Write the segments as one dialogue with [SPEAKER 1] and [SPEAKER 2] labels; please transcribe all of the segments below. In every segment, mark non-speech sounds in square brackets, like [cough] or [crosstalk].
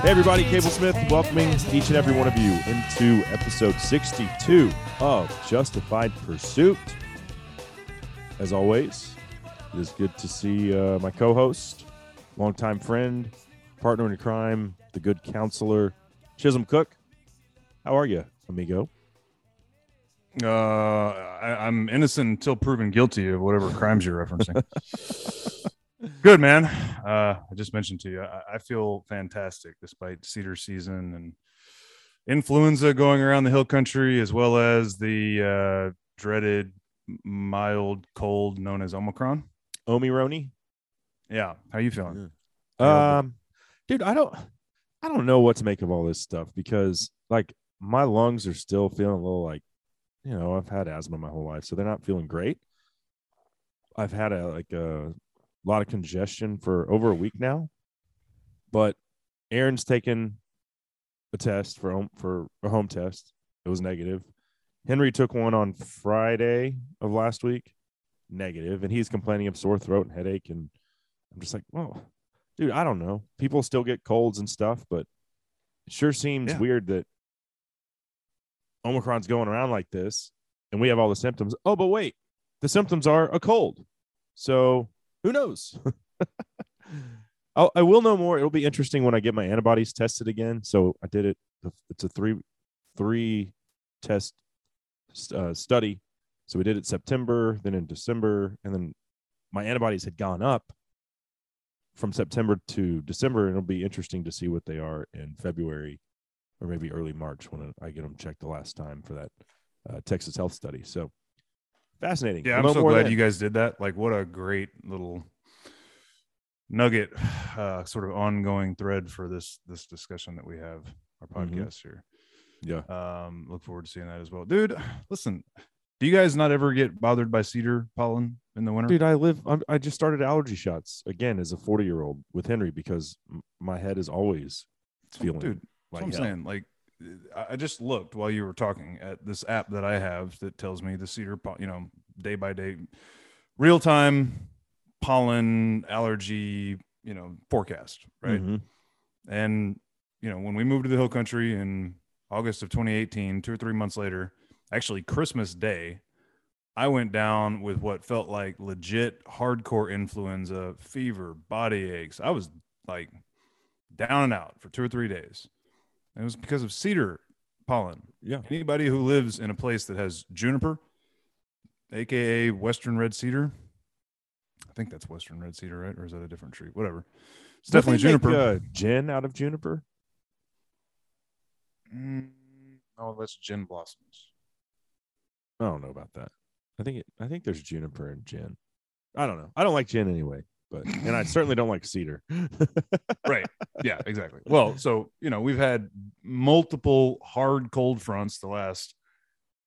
[SPEAKER 1] Hey everybody, Cable Smith welcoming each and every one of you into episode 62 of Justified Pursuit. As always, it is good to see uh, my co-host, longtime friend, partner in crime, the good counselor, Chisholm Cook. How are you, amigo?
[SPEAKER 2] Uh, I, I'm innocent until proven guilty of whatever crimes you're referencing. Good man. Uh, I just mentioned to you, I, I feel fantastic despite cedar season and influenza going around the hill country, as well as the uh, dreaded mild cold known as Omicron.
[SPEAKER 1] Omi Roni?
[SPEAKER 2] Yeah, how you feeling?
[SPEAKER 1] Um, dude, I don't, I don't know what to make of all this stuff because like my lungs are still feeling a little like, you know, I've had asthma my whole life, so they're not feeling great. I've had a like a lot of congestion for over a week now, but Aaron's taken a test for home for a home test. It was negative. Henry took one on Friday of last week, negative, and he's complaining of sore throat and headache. And I'm just like, well, dude, I don't know. People still get colds and stuff, but it sure seems
[SPEAKER 2] Yeah.
[SPEAKER 1] weird that Omicron's going around like this and we have all the symptoms. Oh, but wait, the symptoms are a cold. So who knows? [laughs] I'll, I will know more. It'll be interesting when I get my antibodies tested again. So I did it. It's a three, three test uh, study. So we did it September, then in December, and then my antibodies had gone up from September to December. And it'll be interesting to see what they are in February or maybe early March when I get them checked the last time for that uh, Texas Health study. So fascinating.
[SPEAKER 2] Yeah, I'm so glad
[SPEAKER 1] then.
[SPEAKER 2] you guys did that. Like, what a great little nugget, [sighs] uh, sort of ongoing thread for this this discussion that we have our
[SPEAKER 1] Mhm.
[SPEAKER 2] podcast here.
[SPEAKER 1] Yeah.
[SPEAKER 2] Um, look forward to seeing that as well, dude. Listen, do you guys not ever get bothered by cedar pollen in the winter?
[SPEAKER 1] Dude, I live. I'm, I just started allergy shots again as a 40 year old with Henry because m- my head is always feeling.
[SPEAKER 2] dude,
[SPEAKER 1] like
[SPEAKER 2] I'm
[SPEAKER 1] hell.
[SPEAKER 2] saying. Like, I- just looked while you were talking at this app that I have that tells me the cedar, you know, day by day, real time pollen allergy, you know, forecast, right?
[SPEAKER 1] Mhm.
[SPEAKER 2] And you know, when we moved to the hill country in August of 2018, two or three months later, actually Christmas Day, I went down with what felt like legit hardcore influenza, fever, body aches. I was like down and out for two or three days. And it was because of cedar pollen.
[SPEAKER 1] Yeah.
[SPEAKER 2] Anybody who lives in a place that has juniper, aka Western red cedar, I think that's Western red cedar, right? Or is that a different tree? Whatever. It's
[SPEAKER 1] Don't
[SPEAKER 2] definitely
[SPEAKER 1] make,
[SPEAKER 2] juniper.
[SPEAKER 1] uh, gin out of juniper.
[SPEAKER 2] Mm, oh, that's gin blossoms.
[SPEAKER 1] I don't know about that. I think it, I think there's juniper and gin. I don't know. I don't like gin anyway, but [laughs] and I certainly don't like cedar. [laughs]
[SPEAKER 2] right. Yeah, exactly. Well, so, you know, we've had multiple hard cold fronts the last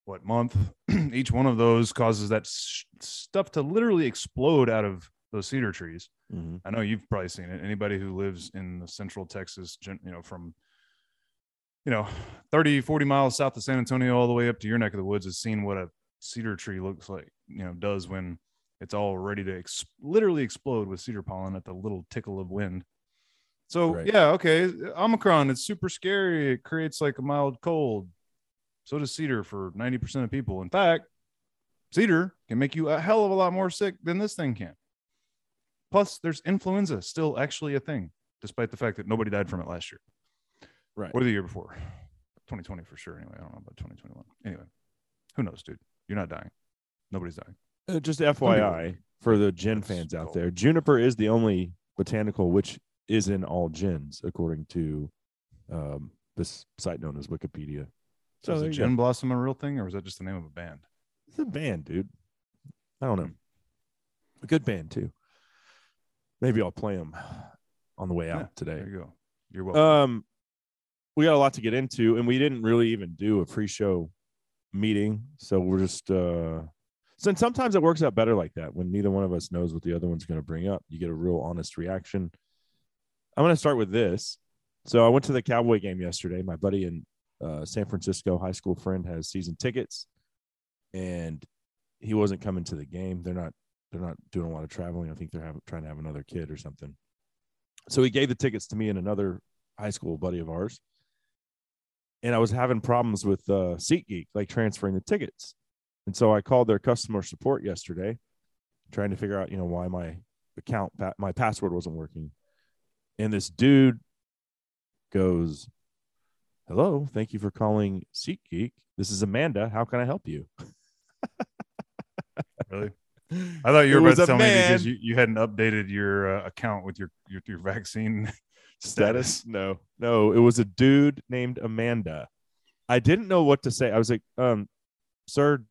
[SPEAKER 2] what month? [clears throat] Each one of those causes that s- stuff to literally explode out of those cedar trees.
[SPEAKER 1] Mhm.
[SPEAKER 2] I know you've probably seen it. Anybody who lives in the central Texas, you know, from you know, 30, 40 miles south of San Antonio all the way up to your neck of the woods has seen what a cedar tree looks like, you know, does when it's all ready to ex- literally explode with cedar pollen at the little tickle of wind. So,
[SPEAKER 1] Right.
[SPEAKER 2] yeah, okay. Omicron, it's super scary. It creates like a mild cold. So does cedar for 90% of people. In fact, cedar can make you a hell of a lot more sick than this thing can. Plus, there's influenza still actually a thing, despite the fact that nobody died from it last year
[SPEAKER 1] Right.
[SPEAKER 2] or the year before. 2020 for sure. Anyway, I don't know about 2021. Anyway, who knows, dude? You're not dying. Nobody's dying.
[SPEAKER 1] Uh, just FYI for the gin fans out there, juniper is the only botanical which is in all gins, according to um, this site known as Wikipedia.
[SPEAKER 2] So
[SPEAKER 1] So
[SPEAKER 2] is
[SPEAKER 1] there
[SPEAKER 2] a
[SPEAKER 1] you go.
[SPEAKER 2] gin blossom a real thing, or was that just the name of a band?
[SPEAKER 1] It's a band, dude. I don't know. A good band too. Maybe I'll play them on the way out
[SPEAKER 2] Yeah,
[SPEAKER 1] today.
[SPEAKER 2] There you go. You're welcome.
[SPEAKER 1] Um, we got a lot to get into, and we didn't really even do a pre-show meeting, so we're just uh. So sometimes it works out better like that when neither one of us knows what the other one's going to bring up. You get a real honest reaction. I'm going to start with this. So I went to the Cowboy game yesterday. My buddy and uh, San Francisco high school friend has season tickets, and he wasn't coming to the game. They're not they're not doing a lot of traveling. I think they're having, trying to have another kid or something. So he gave the tickets to me and another high school buddy of ours. And I was having problems with uh, SeatGeek, like transferring the tickets. And so I called their customer support yesterday, trying to figure out, you know, why my account, my password wasn't working. And this dude goes, Hello, thank you for calling SeatGeek. This is Amanda. How can I help you? [laughs]
[SPEAKER 2] Really? I thought you were about to tell me because you, you hadn't updated your uh, account with your your, your vaccine [laughs] status.
[SPEAKER 1] No, no, it was a dude named Amanda. I didn't know what to say. I was like, um, sir,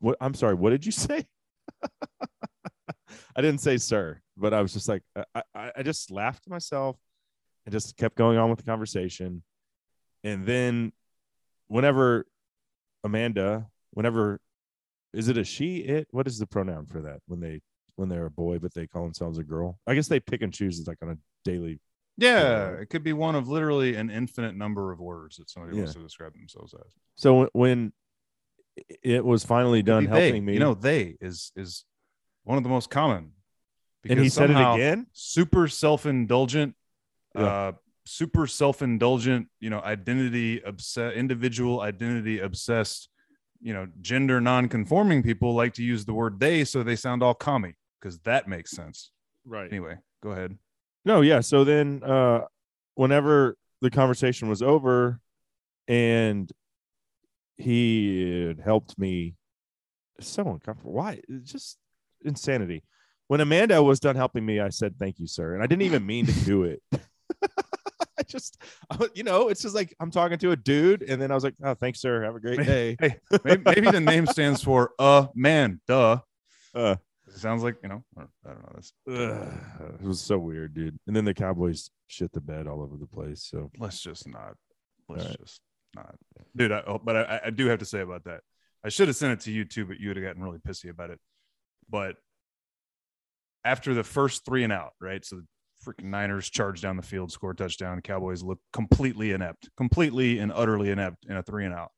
[SPEAKER 1] what I'm sorry, what did you [laughs] say? I didn't say sir, but I was just like, I, I, I just laughed to myself and just kept going on with the conversation. And then whenever Amanda, whenever is it a she, it, what is the pronoun for that when they when they're a boy but they call themselves a girl? I guess they pick and choose it's like on a daily
[SPEAKER 2] Yeah, it could be one of literally an infinite number of words that somebody wants to describe themselves as.
[SPEAKER 1] So when- when it was finally done
[SPEAKER 2] Could be they.
[SPEAKER 1] helping me,
[SPEAKER 2] You know, they is is one of the most common.
[SPEAKER 1] and he said it again.
[SPEAKER 2] Super self-indulgent,
[SPEAKER 1] Yeah.
[SPEAKER 2] uh, super self-indulgent. You know, identity obsessed, individual identity obsessed. You know, gender non-conforming people like to use the word they, so they sound all commie because that makes sense.
[SPEAKER 1] Right.
[SPEAKER 2] Anyway, go ahead.
[SPEAKER 1] No, yeah. So then, uh, whenever the conversation was over, and he helped me, so uncomfortable. Why? It's just insanity. When Amanda was done helping me, I said, "Thank you, sir," and I didn't even mean to do it. [laughs] I just, you know, it's just like I'm talking to a dude, and then I was like, "Oh, thanks, sir. Have a great day."
[SPEAKER 2] Maybe, maybe the name stands for a man. Duh.
[SPEAKER 1] Uh,
[SPEAKER 2] It sounds like you know. I don't know. That's,
[SPEAKER 1] Ugh, it was so weird, dude. And then the Cowboys shit the bed all over the place. So
[SPEAKER 2] let's just not. Let's
[SPEAKER 1] right.
[SPEAKER 2] just not, dude. I, oh, but I, I do have to say about that. I should have sent it to you too, but you would have gotten really pissy about it. But after the first three and out, right? So the freaking Niners charge down the field, score a touchdown. Cowboys look completely inept, completely and utterly inept in a three and out.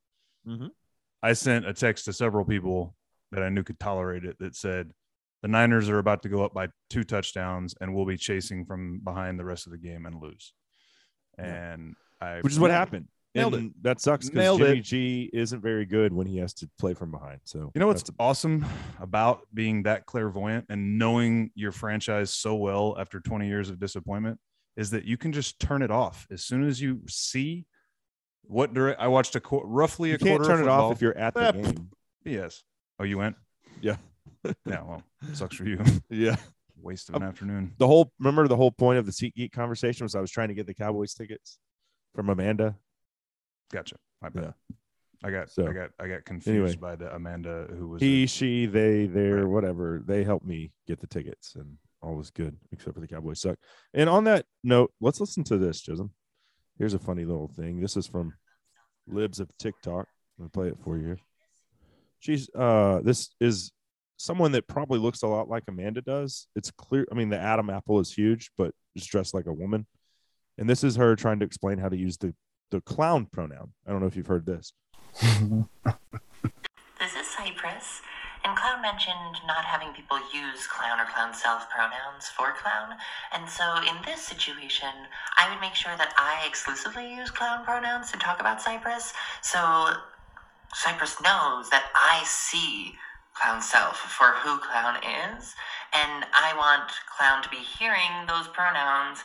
[SPEAKER 1] Mhm.
[SPEAKER 2] I sent a text to several people that I knew could tolerate it that said, the Niners are about to go up by two touchdowns and we'll be chasing from behind the rest of the game and lose.
[SPEAKER 1] Yeah.
[SPEAKER 2] And I,
[SPEAKER 1] which is what happened.
[SPEAKER 2] Nailed
[SPEAKER 1] and that sucks because
[SPEAKER 2] Nailed
[SPEAKER 1] Jimmy
[SPEAKER 2] it.
[SPEAKER 1] G isn't very good when he has to play from behind. So
[SPEAKER 2] You know what's
[SPEAKER 1] that's-
[SPEAKER 2] awesome about being that clairvoyant and knowing your franchise so well after 20 years of disappointment is that you can just turn it off as soon as you see what direct. I watched a qu- roughly
[SPEAKER 1] you
[SPEAKER 2] a
[SPEAKER 1] can't
[SPEAKER 2] quarter
[SPEAKER 1] turn
[SPEAKER 2] of
[SPEAKER 1] it off if you're at the
[SPEAKER 2] Ah,
[SPEAKER 1] game.
[SPEAKER 2] Yes. Oh, you went?
[SPEAKER 1] Yeah. [laughs]
[SPEAKER 2] Yeah. Well, sucks for you. [laughs]
[SPEAKER 1] Yeah.
[SPEAKER 2] Waste of an afternoon.
[SPEAKER 1] The whole remember the whole point of the SeatGeek conversation was I was trying to get the Cowboys tickets from Amanda.
[SPEAKER 2] Gotcha. My bad.
[SPEAKER 1] Yeah.
[SPEAKER 2] I got.
[SPEAKER 1] So,
[SPEAKER 2] I got. I got confused
[SPEAKER 1] anyway.
[SPEAKER 2] by the Amanda who was.
[SPEAKER 1] He, she, they, their,
[SPEAKER 2] Right.
[SPEAKER 1] whatever. They helped me get the tickets, and all was good except for the Cowboys suck. And on that note, let's listen to this, Chisholm. Here's a funny little thing. This is from Libs of TikTok. I'm gonna play it for you. here. She's uh this is someone that probably looks a lot like Amanda does. It's clear. I mean, the Adam apple is huge, but is dressed like a woman. And this is her trying to explain how to use the the clown pronoun. I don't know if you've heard this. [laughs]
[SPEAKER 3] This is Cypress, and Clown mentioned not having people use clown or clown self pronouns for clown, and so in this situation, I would make sure that I exclusively use clown pronouns to talk about Cypress, so Cypress knows that I see clown self for who clown is, and I want clown to be hearing those pronouns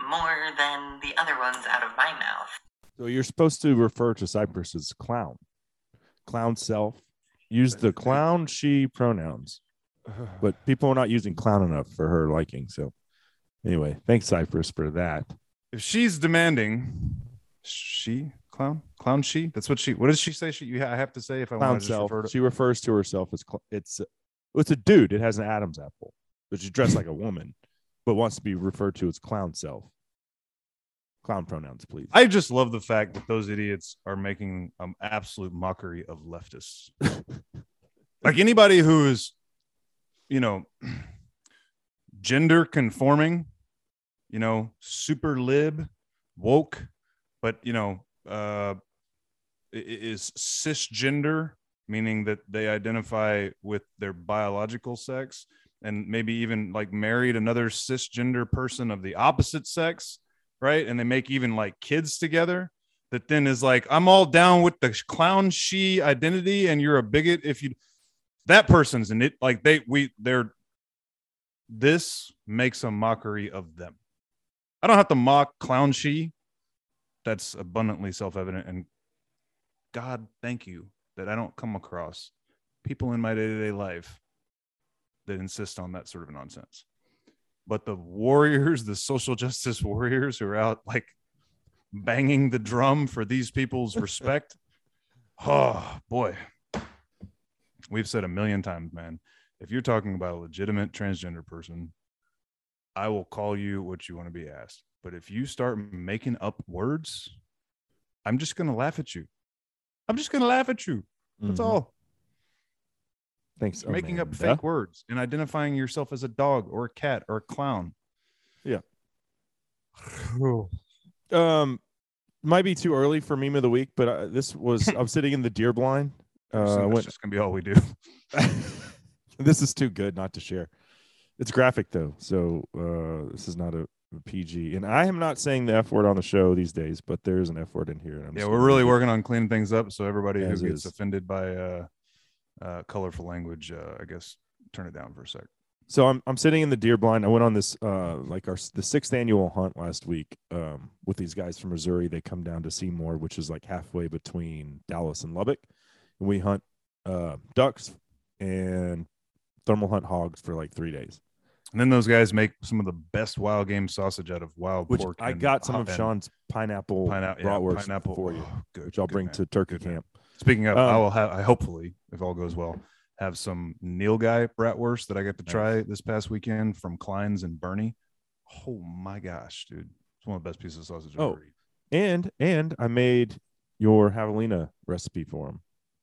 [SPEAKER 3] more than the other ones out of my mouth.
[SPEAKER 1] So you're supposed to refer to Cypress as clown, clown self. Use the clown she pronouns, [sighs] but people are not using clown enough for her liking. So anyway, thanks Cypress for that.
[SPEAKER 2] if she's demanding, she clown clown she. That's what she. What does she say? She. You. ha- I have to say if I want to
[SPEAKER 1] self.
[SPEAKER 2] refer to.
[SPEAKER 1] She refers to herself as cl- it's it's a dude. It has an Adam's apple, but she's dressed like a woman, but wants to be referred to as clown self. Clown pronouns, please.
[SPEAKER 2] I just love the fact that those idiots are making an absolute mockery of leftists. [laughs] like anybody who is, you know, gender conforming, you know, super lib, woke, but you know, uh, is cisgender meaning that they identify with their biological sex and maybe even like married another cisgender person of the opposite sex, right? And they make even like kids together. That then is like, I'm all down with the clown she identity, and you're a bigot if you. That person's in it. Like they, we, they're. This makes a mockery of them. I don't have to mock clown she. That's abundantly self evident. And God, thank you that I don't come across people in my day to day life that insist on that sort of nonsense. But the warriors, the social justice [laughs] warriors who are out like banging the drum for these people's [laughs] respect, oh boy. We've said a million times, man. If you're talking about a legitimate transgender person, I will call you what you want to be asked. But if you start making up words, I'm just going to laugh at you. I'm just going to laugh at you. That's
[SPEAKER 1] Mhm.
[SPEAKER 2] all.
[SPEAKER 1] Thanks.
[SPEAKER 2] You're making up fake words and identifying yourself as a dog or a cat or a clown.
[SPEAKER 1] Yeah. [sighs] Um, might be too early for meme of the week, but uh, this was [laughs] I'm sitting in the deer blind.
[SPEAKER 2] So
[SPEAKER 1] Uh,
[SPEAKER 2] that's
[SPEAKER 1] went,
[SPEAKER 2] just gonna be all we do. [laughs]
[SPEAKER 1] this is too good not to share. It's graphic though, so uh, this is not a, a PG. And I am not saying the F word on the show these days, but there is an F word in here. I'm
[SPEAKER 2] yeah, we're really working on cleaning things up. So everybody who gets
[SPEAKER 1] is.
[SPEAKER 2] offended by uh, uh, colorful language, uh, I guess turn it down for a sec.
[SPEAKER 1] So I'm I'm sitting in the deer blind. I went on this uh like our the sixth annual hunt last week um with these guys from Missouri. They come down to Seymour, which is like halfway between Dallas and Lubbock, and we hunt uh ducks and thermal hunt hogs for like three days.
[SPEAKER 2] And then those guys make some of the best wild game sausage out of wild
[SPEAKER 1] Which
[SPEAKER 2] pork.
[SPEAKER 1] I got some of Sean's pineapple
[SPEAKER 2] pineapple, yeah, pineapple
[SPEAKER 1] for you,
[SPEAKER 2] oh, good,
[SPEAKER 1] which I'll bring
[SPEAKER 2] man.
[SPEAKER 1] to turkey
[SPEAKER 2] Good man. Speaking of, I
[SPEAKER 1] Um,
[SPEAKER 2] will have. I hopefully, if all goes well, have some nilgai bratwurst that I got to
[SPEAKER 1] Nice.
[SPEAKER 2] try this past weekend from Klein's and Boerne. Oh my gosh, dude! It's one of the best pieces of sausage I've
[SPEAKER 1] Oh,
[SPEAKER 2] ever eaten.
[SPEAKER 1] And and I made your javelina recipe for him,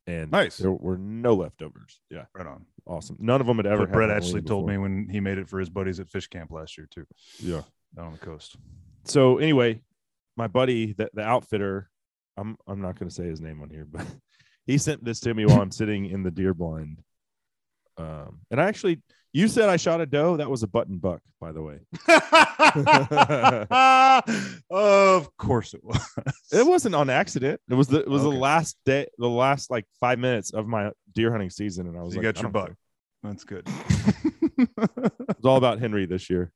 [SPEAKER 1] and
[SPEAKER 2] Nice.
[SPEAKER 1] there were no leftovers. Yeah,
[SPEAKER 2] Right on.
[SPEAKER 1] awesome. None of them had ever.
[SPEAKER 2] Brett actually told me when he made it for his buddies at fish camp last year too,
[SPEAKER 1] Yeah.
[SPEAKER 2] down on the coast.
[SPEAKER 1] so anyway, my buddy, the, the outfitter, I'm I'm not going to say his name on here, but [laughs] he sent this to me while I'm sitting in the deer blind. Um, and I actually, you said I shot a doe. That was a button buck, by the way. [laughs]
[SPEAKER 2] of course it was.
[SPEAKER 1] It wasn't on accident. It was the it was
[SPEAKER 2] Okay.
[SPEAKER 1] the last day, the last like five minutes of my deer hunting season, and I was
[SPEAKER 2] you
[SPEAKER 1] like,
[SPEAKER 2] got your buck.
[SPEAKER 1] care.
[SPEAKER 2] That's good. [laughs]
[SPEAKER 1] it's all about Henry this year.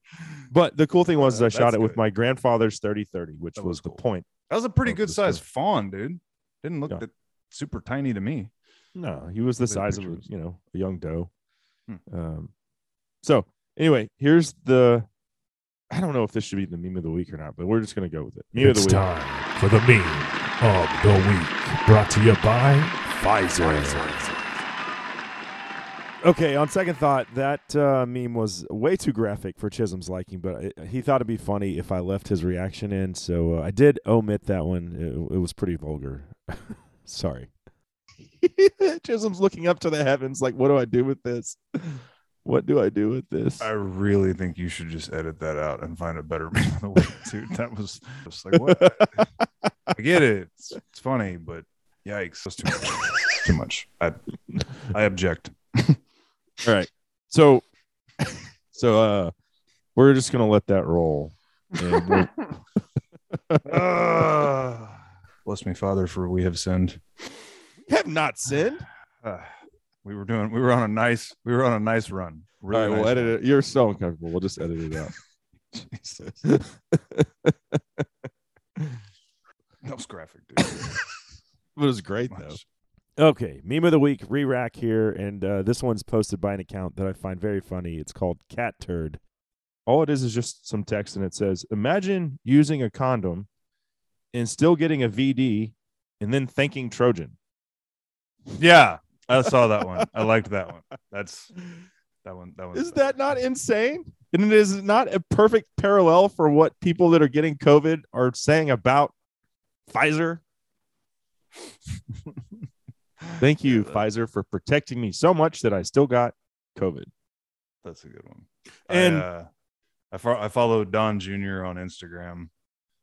[SPEAKER 1] But the cool thing was,
[SPEAKER 2] Uh,
[SPEAKER 1] I shot it with my grandfather's 30-30, which
[SPEAKER 2] That
[SPEAKER 1] was,
[SPEAKER 2] was
[SPEAKER 1] the point.
[SPEAKER 2] That was a pretty good
[SPEAKER 1] the
[SPEAKER 2] sized fawn, dude. Didn't look
[SPEAKER 1] Yeah.
[SPEAKER 2] that super tiny to me.
[SPEAKER 1] No, he was the
[SPEAKER 2] The
[SPEAKER 1] size of a, you know a young doe.
[SPEAKER 2] Hmm.
[SPEAKER 1] Um, so anyway, here's the. I don't know if this should be the meme of the week or not, but we're just gonna go with it. Meme
[SPEAKER 4] It's
[SPEAKER 1] of the week.
[SPEAKER 4] time for the meme of the week, brought to you by Pfizer.
[SPEAKER 1] Okay, on second thought, that uh, meme was way too graphic for Chisholm's liking, but I, he thought it'd be funny if I left his reaction in, so uh, I did omit that one. It, it was pretty vulgar. [laughs] Sorry. [laughs] Chisholm's looking up to the heavens, like, what do I do with this? [laughs] What do I do with this?
[SPEAKER 2] I really think you should just edit that out and find a better meme of the week, dude. That was just like what? I get it. It's, it's funny, but yikes, that's too much. too much. I I object.
[SPEAKER 1] All right. So, so uh, we're just gonna let that roll. And we'll- [laughs]
[SPEAKER 2] Ah, bless me, Father, for we have sinned.
[SPEAKER 1] We have not sinned.
[SPEAKER 2] Ah, [sighs] we were doing. We were on a nice. We were on a nice run. Really
[SPEAKER 1] All right, we'll
[SPEAKER 2] nice
[SPEAKER 1] edit it. You're so uncomfortable. We'll just edit it out.
[SPEAKER 2] run. [laughs] Jesus. That was graphic, dude. [laughs]
[SPEAKER 1] It was great though.
[SPEAKER 2] Much.
[SPEAKER 1] Okay, meme of the week, re-rack here, and uh, this one's posted by an account that I find very funny. It's called Cat Turd. All it is is just some text, and it says, "Imagine using a condom and still getting a VD, and then thanking Trojan."
[SPEAKER 2] Yeah, I saw that one. I liked that one. That's that one. That one.
[SPEAKER 1] Is that not insane? And it is not a perfect parallel for what people that are getting COVID are saying about Pfizer. [laughs] Thank you,
[SPEAKER 2] Yeah,
[SPEAKER 1] Pfizer, for protecting me so much that I still got COVID.
[SPEAKER 2] That's a good one.
[SPEAKER 1] And-
[SPEAKER 2] I, uh, I, fo- I follow Don Jr. on Instagram,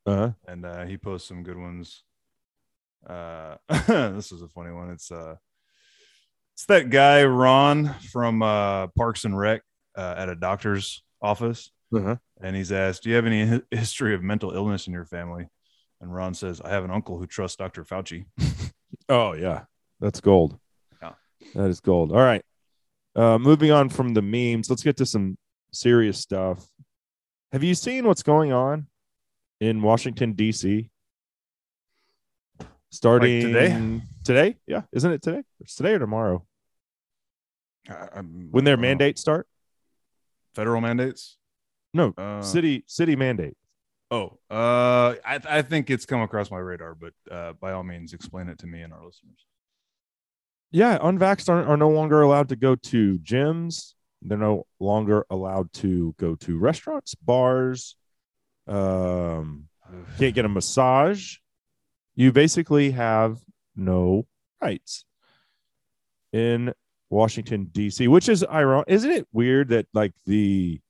[SPEAKER 1] Uh,
[SPEAKER 2] and uh, he posts some good ones. Uh, [laughs] this is a funny one. It's uh, It's that guy Ron from uh, Parks and Rec uh, at a doctor's office,
[SPEAKER 1] Uh-huh.
[SPEAKER 2] and he's asked, "Do you have any history of mental illness in your family?" And Ron says, "I have an uncle who trusts Dr. Fauci." [laughs]
[SPEAKER 1] Oh yeah, that's gold.
[SPEAKER 2] Yeah.
[SPEAKER 1] that is gold. All right, uh, moving on from the memes, let's get to some serious stuff. Have you seen what's going on in Washington D.C. Starting
[SPEAKER 2] today?
[SPEAKER 1] Today, yeah, isn't it today? It's today or tomorrow
[SPEAKER 2] I'm-
[SPEAKER 1] when their mandates start?
[SPEAKER 2] federal mandates.
[SPEAKER 1] No,
[SPEAKER 2] Uh,
[SPEAKER 1] city city mandate.
[SPEAKER 2] Oh, uh, I, I think it's come across my radar, but uh, by all means, explain it to me and our listeners.
[SPEAKER 1] Yeah, unvaxxed are, are no longer allowed to go to gyms. They're no longer allowed to go to restaurants, bars. Um, can't get a massage. You basically have no rights in Washington D.C., which is ironic. Isn't it weird that like the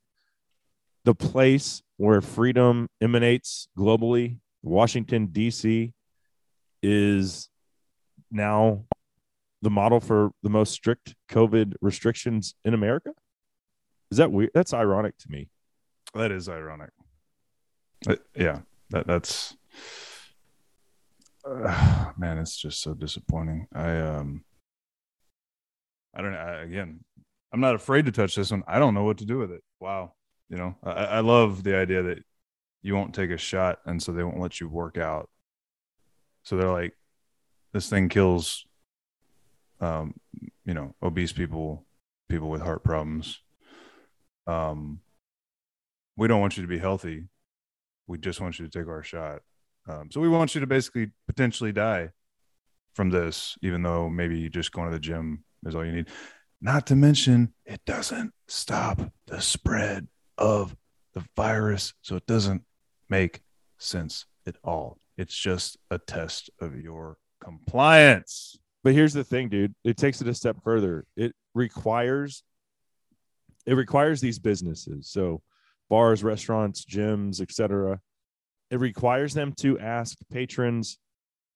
[SPEAKER 1] the place where freedom emanates globally, Washington D.C., is now the model for the most strict COVID restrictions in America? Is that weird? That's ironic to me.
[SPEAKER 2] That is ironic. Uh, yeah, that that's uh, [sighs] man, it's just so disappointing. I um, I don't know. Again, I'm not afraid to touch this one. I don't know what to do with it. Wow, you know, I, I love the idea that you won't take a shot, and so they won't let you work out. So they're like, this thing kills, um, you know, obese people, people with heart problems. Um, we don't want you to be healthy. We just want you to take our shot. Um, so we want you to basically potentially die from this, even though maybe just going to the gym is all you need. Not to mention, it doesn't stop the spread of the virus. So it doesn't make sense at all. It's just a test of your compliance.
[SPEAKER 1] But here's the thing, dude. It takes it a step further. It requires it requires these businesses, so bars, restaurants, gyms, etc. It requires them to ask patrons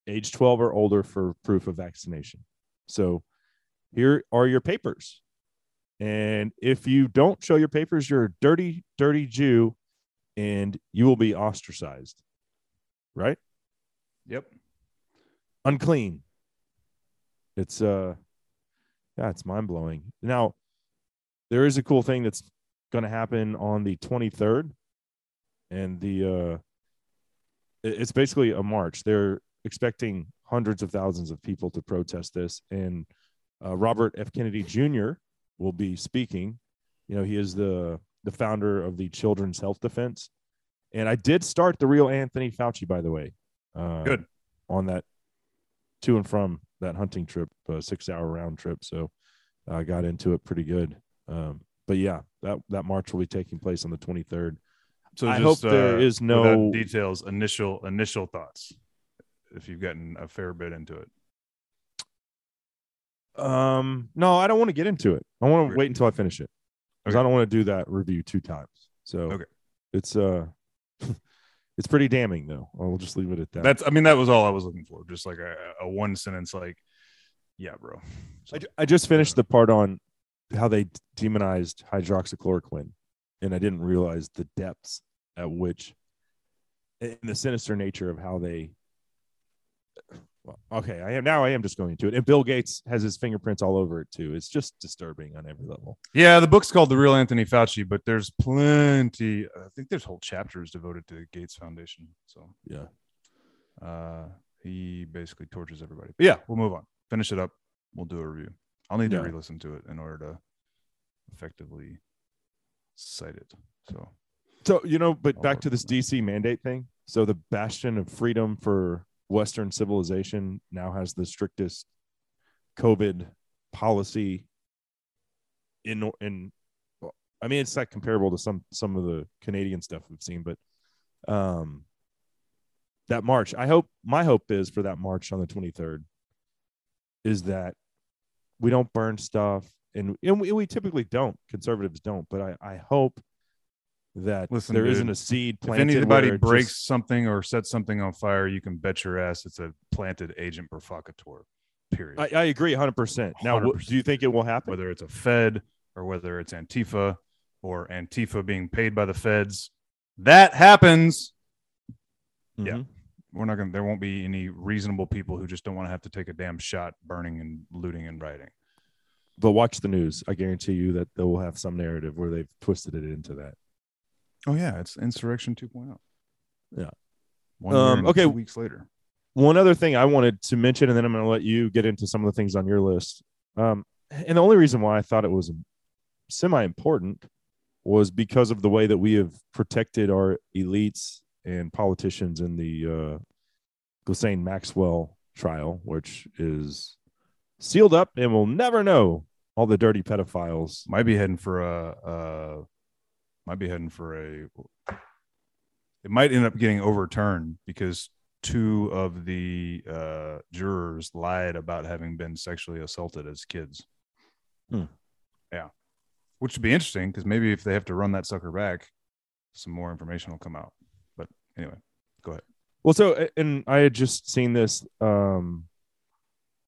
[SPEAKER 1] age 12 or older for proof of vaccination. So here are your papers. And if you don't show your papers, you're a dirty, dirty Jew and you will be ostracized. Right?
[SPEAKER 2] Yep.
[SPEAKER 1] unclean. It's uh yeah, it's mind blowing. Now, there is a cool thing that's going to happen on the 23rd, and the uh it's basically a march. They're expecting hundreds of thousands of people to protest this, and uh, Robert F. Kennedy Jr. will be speaking. You know, he is the the founder of the Children's Health Defense, and I did start the real Anthony Fauci, by the way. Uh,
[SPEAKER 2] Good.
[SPEAKER 1] on that to and from that hunting trip, uh, six hour round trip. So I got into it pretty good. Um, but yeah, that that march will be taking place on the 23rd.
[SPEAKER 2] So
[SPEAKER 1] I
[SPEAKER 2] just,
[SPEAKER 1] hope there
[SPEAKER 2] uh,
[SPEAKER 1] is no-
[SPEAKER 2] details. Initial initial thoughts, if you've gotten a fair bit into it.
[SPEAKER 1] Um, no, I don't want to get into it. I want to wait until I finish it because
[SPEAKER 2] Okay.
[SPEAKER 1] I don't want to do that review two times. So
[SPEAKER 2] Okay.
[SPEAKER 1] it's uh, [laughs] it's pretty damning though. I'll just leave it at that.
[SPEAKER 2] That's I mean that was all I was looking for. Just like a, a one sentence, like, yeah, bro. So,
[SPEAKER 1] I, I just finished the part on how they demonized hydroxychloroquine, and I didn't realize the depths at which, and the sinister nature of how they. Well, okay, I am now. I am just going into it, and Bill Gates has his fingerprints all over it too. It's just disturbing on every level.
[SPEAKER 2] yeah, the book's called The Real Anthony Fauci, but there's plenty. I think there's whole chapters devoted to the Gates Foundation. So
[SPEAKER 1] Yeah.
[SPEAKER 2] uh, he basically tortures everybody. But yeah, we'll move on. Finish it up. We'll do a review. I'll need
[SPEAKER 1] Yeah.
[SPEAKER 2] to re-listen to it in order to effectively cite it. So
[SPEAKER 1] So you know, but
[SPEAKER 2] I'll
[SPEAKER 1] back to this. DC mandate thing. So the bastion of freedom for Western civilization now has the strictest COVID policy. In in, I mean, it's not comparable to some some of the Canadian stuff we've seen, but um, that march. I hope my hope is for that march on the twenty third is that we don't burn stuff, and and we, we typically don't. Conservatives don't, but I I hope that
[SPEAKER 2] Listen,
[SPEAKER 1] there
[SPEAKER 2] dude,
[SPEAKER 1] not a seed planted. if anybody
[SPEAKER 2] breaks
[SPEAKER 1] just-
[SPEAKER 2] something or sets something on fire, you can bet your ass it's a planted agent provocateur. Period.
[SPEAKER 1] I, I agree 100%. Now, what,
[SPEAKER 2] 100%.
[SPEAKER 1] do you think it will happen?
[SPEAKER 2] whether it's a Fed or whether it's Antifa or Antifa being paid by the Feds, that happens. yeah.
[SPEAKER 1] Mhm.
[SPEAKER 2] We're not gonna. There won't be any reasonable people who just don't want to have to take a damn shot, burning and looting and rioting.
[SPEAKER 1] But watch the news. I guarantee you that they will have some narrative where they've twisted it into that.
[SPEAKER 2] Oh yeah, it's insurrection 2.0.
[SPEAKER 1] Yeah.
[SPEAKER 2] One
[SPEAKER 1] Um, okay.
[SPEAKER 2] two weeks later.
[SPEAKER 1] One other thing I wanted to mention, and then I'm going to let you get into some of the things on your list. Um, and the only reason why I thought it was semi important was because of the way that we have protected our elites and politicians in the uh, Ghislaine Maxwell trial, which is sealed up and we'll never know all the dirty pedophiles.
[SPEAKER 2] Might be heading for a. Might be heading for a. It might end up getting overturned because two of the uh, jurors lied about having been sexually assaulted as kids.
[SPEAKER 1] Hmm.
[SPEAKER 2] Yeah, which would be interesting because maybe if they have to run that sucker back, some more information will come out. But anyway, go ahead.
[SPEAKER 1] Well, so and I had just seen this. Um,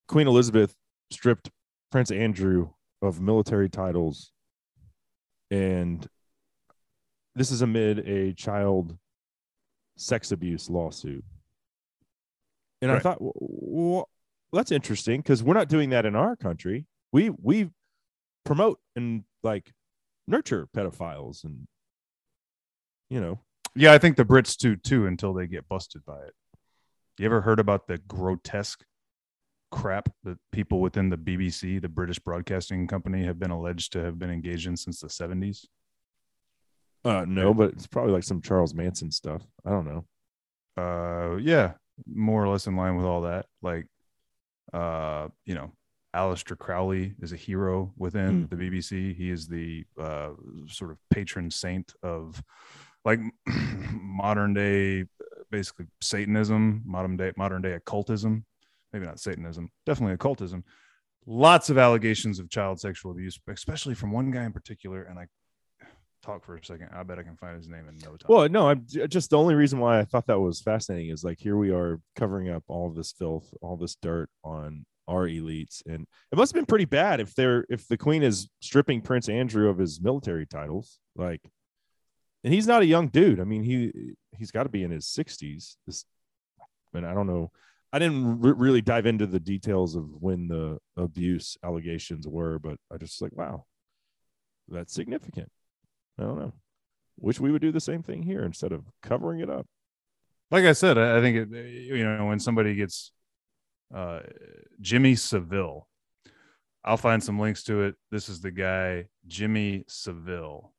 [SPEAKER 1] Queen Elizabeth stripped Prince Andrew of military titles, and this is amid a child sex abuse lawsuit. And I thought, w- w- that's interesting because we're not doing that in our country. We we promote and like nurture pedophiles, and you know,
[SPEAKER 2] yeah, I think the Brits do too until they get busted by it. You ever heard about the grotesque crap that people within the BBC, the British Broadcasting Company, have been alleged to have been engaged in since the 70s?
[SPEAKER 1] Uh, no, but it's probably like some Charles Manson stuff. I don't know.
[SPEAKER 2] Uh, yeah, more or less in line with all that. Like, uh, you know, Aleister Crowley is a hero within
[SPEAKER 1] Hmm.
[SPEAKER 2] the BBC. He is the uh, sort of patron saint of like [clears throat] modern day, basically Satanism, modern day, modern day occultism. Maybe not Satanism, definitely occultism. Lots of allegations of child sexual abuse, especially from one guy in particular. And I talk for a second. I bet I can find his name in no time.
[SPEAKER 1] Well, no, I'm just the only reason why I thought that was fascinating is like here we are covering up all this filth, all this dirt on our elites, and it must have been pretty bad if they're if the queen is stripping Prince Andrew of his military titles, like, and he's not a young dude. I mean, he he's got to be in his sixties. This, and I don't know. I didn't re- really dive into the details of when the abuse allegations were, but I just like, wow, that's significant. I don't know. Wish we would do the same thing here instead of covering it up.
[SPEAKER 2] like I said, I think it, you know when somebody gets uh, Jimmy Savile, I'll find some links to it. This is the guy Jimmy Savile.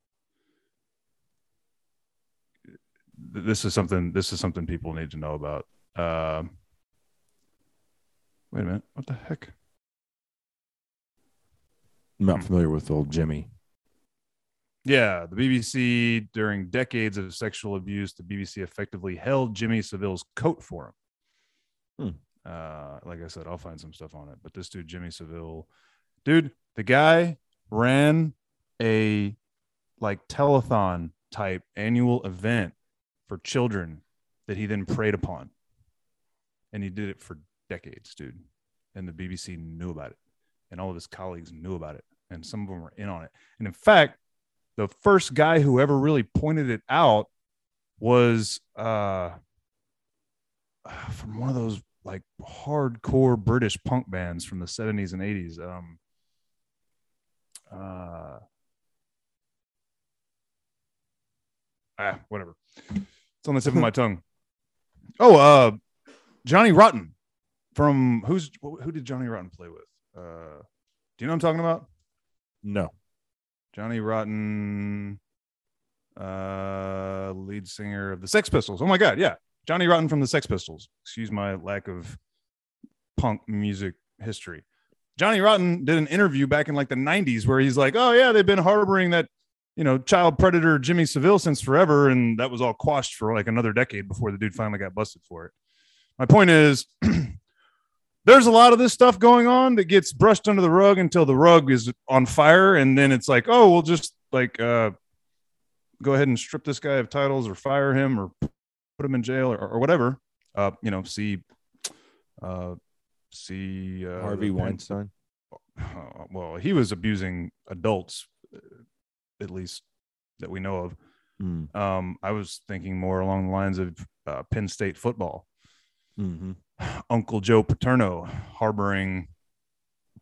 [SPEAKER 2] This is something. This is something people need to know about. Um, wait a minute. What the heck?
[SPEAKER 1] I'm not familiar with old Jimmy.
[SPEAKER 2] Yeah, the BBC during decades of sexual abuse, the BBC effectively held Jimmy Savile's coat for him. Uh, like I said, I'll find some stuff on it. But this dude, Jimmy Savile, dude, the guy ran a like telethon type annual event for children that he then preyed upon. And he did it for decades, dude. And the BBC knew about it. And all of his colleagues knew about it. And some of them were in on it. And in fact, the first guy who ever really pointed it out was uh [sighs] from one of those like hardcore British punk bands from the 70s and 80s. Um uh ah, whatever. It's on the tip of my [laughs] tongue. Oh, uh Johnny Rotten from who's who did Johnny Rotten play with? Uh do you know what I'm talking about?
[SPEAKER 1] No.
[SPEAKER 2] Johnny Rotten, uh, lead singer of the Sex Pistols. Oh my God, yeah, Johnny Rotten from the Sex Pistols. Excuse my lack of punk music history. Johnny Rotten did an interview back in like the '90s where he's like, "Oh yeah, they've been harboring that, you know, child predator Jimmy Savile since forever, and that was all quashed for like another decade before the dude finally got busted for it." My point is. [clears throat] there's a lot of this stuff going on that gets brushed under the rug until the rug is on fire and then it's like oh we'll just like uh go ahead and strip this guy of titles or fire him or put him in jail or, or whatever uh you know see uh see uh,
[SPEAKER 1] Harvey Weinstein.
[SPEAKER 2] uh, well, he was abusing adults, uh, at least that we know of.
[SPEAKER 1] Mm.
[SPEAKER 2] Um, I was thinking more along the lines of uh, Penn State football.
[SPEAKER 1] Mm-hmm.
[SPEAKER 2] Uncle Joe Paterno harboring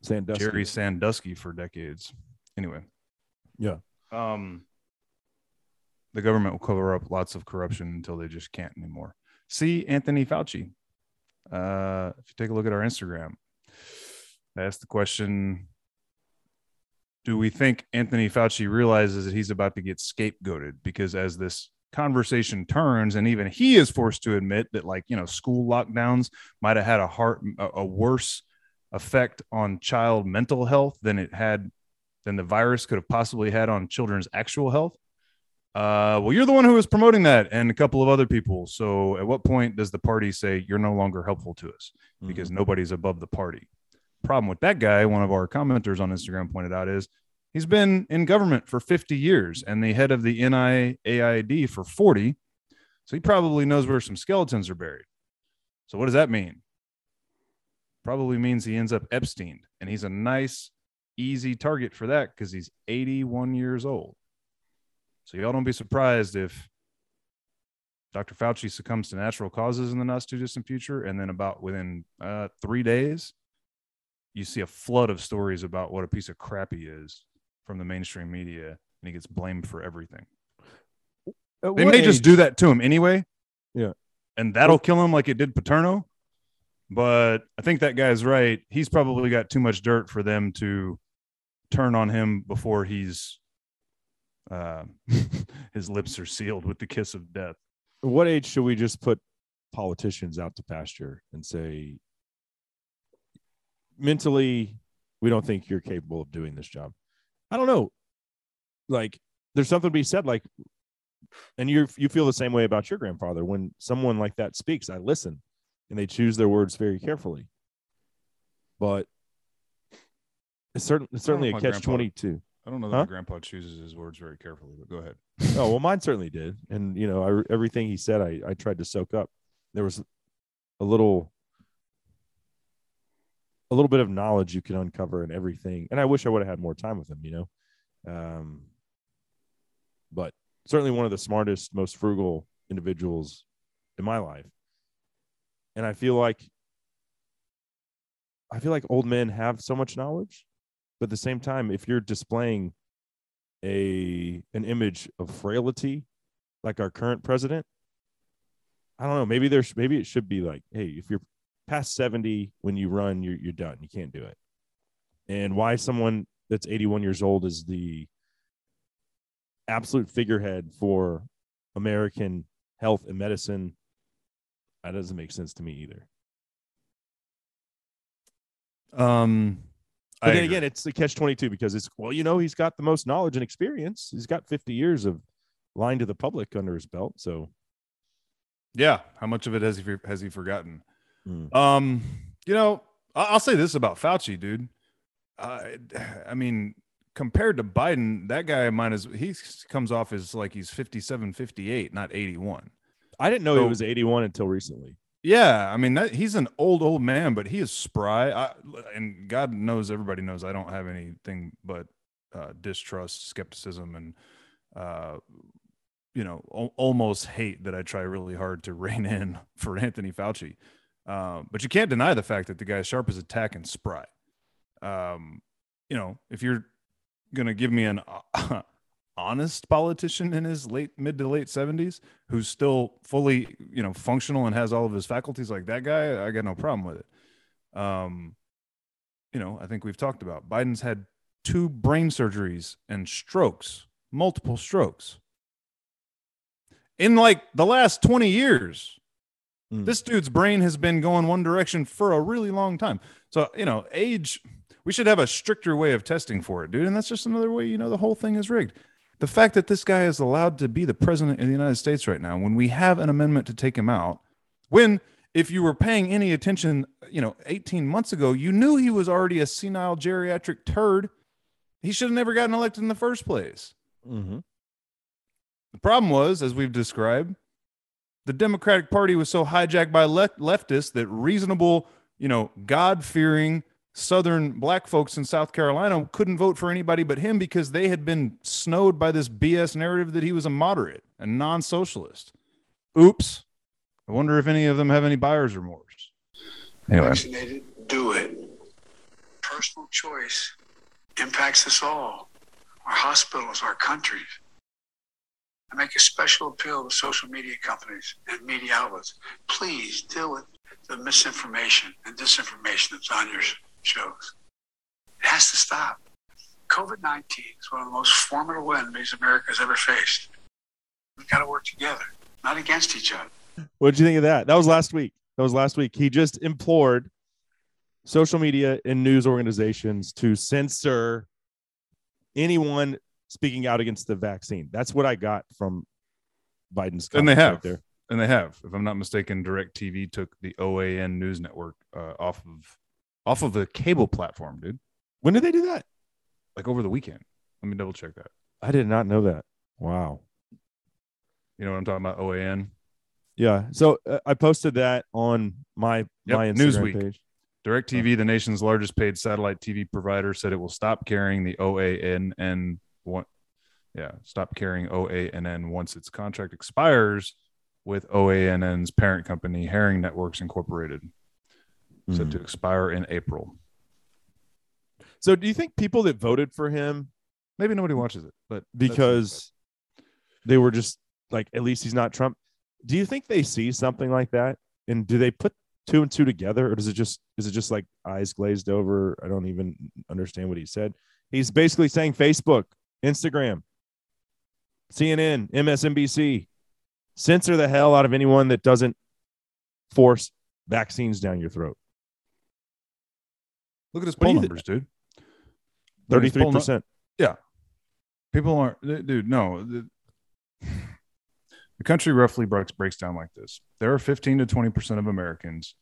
[SPEAKER 1] Sandusky.
[SPEAKER 2] Jerry Sandusky for decades. Anyway,
[SPEAKER 1] Yeah.
[SPEAKER 2] um, the government will cover up lots of corruption until they just can't anymore. See Anthony Fauci. Uh, if you take a look at our Instagram, I asked the question Do we think Anthony Fauci realizes that he's about to get scapegoated? Because as this conversation turns, and even he is forced to admit that, like, you know, school lockdowns might have had a heart, a, worse effect on child mental health than it had, than the virus could have possibly had on children's actual health. Uh, well, you're the one who was promoting that, and a couple of other people. So, at what point does the party say you're no longer helpful to us because
[SPEAKER 1] Mm-hmm.
[SPEAKER 2] nobody's above the party? Problem with that guy, one of our commenters on Instagram pointed out, is he's been in government for 50 years and the head of the NIAID for 40. So he probably knows where some skeletons are buried. So, what does that mean? Probably means he ends up Epstein, and he's a nice, easy target for that because he's 81 years old. So y'all don't be surprised if Dr. Fauci succumbs to natural causes in the not too distant future, and then about within uh, three days, you see a flood of stories about what a piece of crap he is from the mainstream media, and he gets blamed for everything.
[SPEAKER 1] At
[SPEAKER 2] They may just do that to him anyway.
[SPEAKER 1] Yeah.
[SPEAKER 2] and that'll kill him like it did Paterno. But I think that guy's right. He's probably got too much dirt for them to turn on him before he's uh, [laughs] his lips are sealed with the kiss of death.
[SPEAKER 1] At what age should we just put politicians out to pasture and say mentally we don't think you're capable of doing this job i don't know. Like there's something to be said like and you you feel the same way about your grandfather. When someone like that speaks i listen and they choose their words very carefully. But it's certain it's certainly a catch 22
[SPEAKER 2] I don't know that
[SPEAKER 1] Huh?
[SPEAKER 2] my grandpa chooses his words very carefully, but go ahead. [laughs]
[SPEAKER 1] oh well mine certainly did. And you know I, everything he said I, I tried to soak up. There was a little a little bit of knowledge you can uncover and everything. And i wish i would have had more time with him you know? Um but certainly one of the smartest most frugal individuals in my life. And i feel like i feel like old men have so much knowledge but at the same time if you're displaying a an image of frailty like our current president i don't know maybe there's maybe it should be like hey if you're past 70 when you run you're, you're done. You can't do it. And why someone that's 81 years old is the absolute figurehead for american health and medicine that doesn't make sense to me either.
[SPEAKER 2] Um,
[SPEAKER 1] but
[SPEAKER 2] I
[SPEAKER 1] then
[SPEAKER 2] agree.
[SPEAKER 1] again it's the catch 22 because it's well you know he's got the most knowledge and experience. He's got 50 years of lying to the public under his belt so.
[SPEAKER 2] Yeah, how much of it has he has he forgotten?
[SPEAKER 1] Mm.
[SPEAKER 2] Um, you know, I- I'll say this about Fauci, dude. Uh, I mean, compared to Biden, that guy mine is he comes off as like he's 57, 58, not 81.
[SPEAKER 1] I didn't know he was 81 until recently.
[SPEAKER 2] Yeah, I mean that he's an old old man, but he is spry. I, and God knows, everybody knows, I don't have anything but uh, distrust, skepticism, and uh, you know, al- almost hate that I try really hard to [laughs] rein in for Anthony Fauci. Um, but you can't deny the fact that the guy's sharp as a tack and spry. Um, you know, if you're gonna give me an [laughs] honest politician in his late mid to late 70s who's still fully you know functional and has all of his faculties like that guy i got no problem with it um you know i think we've talked about biden's had two brain surgeries and strokes multiple strokes in like the last 20 years
[SPEAKER 1] Mm.
[SPEAKER 2] this dude's brain has been going one direction for a really long time so you know age we should have a stricter way of testing for it dude and that's just another way you know the whole thing is rigged the fact that this guy is allowed to be the president of the United States right now, when we have an amendment to take him out, when if you were paying any attention, you know, 18 months ago, you knew he was already a senile geriatric turd. He should have never gotten elected in the first place.
[SPEAKER 1] Mm-hmm.
[SPEAKER 2] The problem was, as we've described, the Democratic Party was so hijacked by le- leftists that reasonable, you know, God fearing Southern black folks in South Carolina couldn't vote for anybody but him because they had been snowed by this BS narrative that he was a moderate and non socialist. Oops. I wonder if any of them have any buyer's remorse. Anyway,
[SPEAKER 5] vaccinated, do it. Personal choice impacts us all, our hospitals, our countries. I make a special appeal to social media companies and media outlets. Please deal with the misinformation and disinformation that's on your shows. It has to stop. COVID 19 is one of the most formidable enemies America's ever faced. We've got to work together, not against each other.
[SPEAKER 1] What did you think of that? That was last week. That was last week. He just implored social media and news organizations to censor anyone speaking out against the vaccine. That's what I got from Biden's
[SPEAKER 2] And they have.
[SPEAKER 1] right there.
[SPEAKER 2] and they have, if I'm not mistaken, DirecTV took the OAN news network uh, off of off of the cable platform, dude.
[SPEAKER 1] When did they do that?
[SPEAKER 2] Like over the weekend. Let me double check that.
[SPEAKER 1] I did not know that. Wow.
[SPEAKER 2] You know what I'm talking about? OAN.
[SPEAKER 1] Yeah. So uh, I posted that on my
[SPEAKER 2] Yep,
[SPEAKER 1] my Instagram
[SPEAKER 2] Newsweek.
[SPEAKER 1] page.
[SPEAKER 2] DirecTV, the nation's largest paid satellite TV provider, said it will stop carrying the OANN one. Yeah, stop carrying OANN once its contract expires with OANN's parent company, Herring Networks Incorporated, set
[SPEAKER 1] Mhm.
[SPEAKER 2] to expire in April.
[SPEAKER 1] So do you think people that voted for him
[SPEAKER 2] Maybe nobody watches it, but
[SPEAKER 1] because they were just like at least he's not Trump. Do you think they see something like that and do they put two and two together or does it just is it just like eyes glazed over? I don't even understand what he said. He's basically saying Facebook, Instagram, CNN, MSNBC, censor the hell out of anyone that doesn't force vaccines down your throat.
[SPEAKER 2] look at his poll numbers, dude. Look at his poll nu-
[SPEAKER 1] 33%.
[SPEAKER 2] Yeah, people aren't dude no the, the country roughly breaks, breaks down like this there are 15 to 20 percent of americans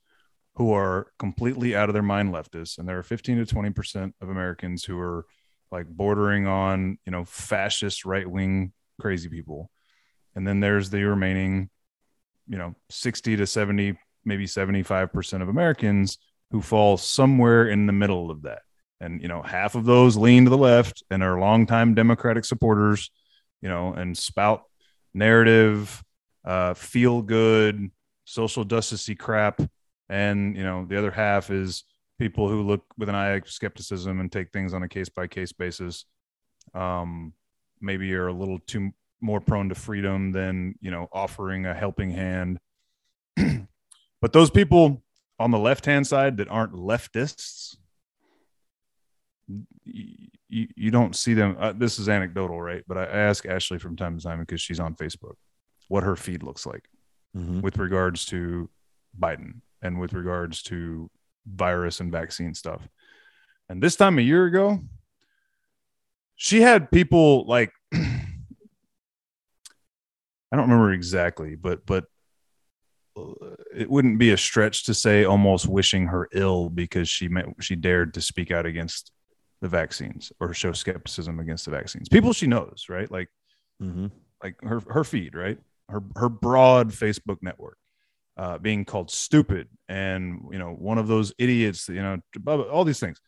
[SPEAKER 2] who are completely out of their mind leftists and there are 15 to 20 percent of americans who are like bordering on you know fascist right-wing crazy people. And then there's the remaining you know 60 to 70 maybe 75 percent of americans who fall somewhere in the middle of that. And you know half of those lean to the left and are longtime democratic supporters you know and spout narrative uh feel good social justicey crap. And you know the other half is people who look with an eye of skepticism and take things on a case by case basis um maybe are a little too more prone to freedom than you know offering a helping hand [clears throat] but those people on the left hand side that aren't leftists you, you don't see them. Uh, this is anecdotal, right? But I ask Ashley from time to time because she's on Facebook what her feed looks like
[SPEAKER 1] Mhm.
[SPEAKER 2] with regards to Biden and with regards to virus and vaccine stuff. And this time a year ago, she had people like [clears throat] I don't remember exactly, but but uh, it wouldn't be a stretch to say almost wishing her ill because she met, she dared to speak out against the vaccines or show skepticism against the vaccines. People she knows, right? Like
[SPEAKER 1] Mhm.
[SPEAKER 2] like her her feed, right? Her her broad Facebook network, uh, being called stupid and you know one of those idiots, you know, all these things.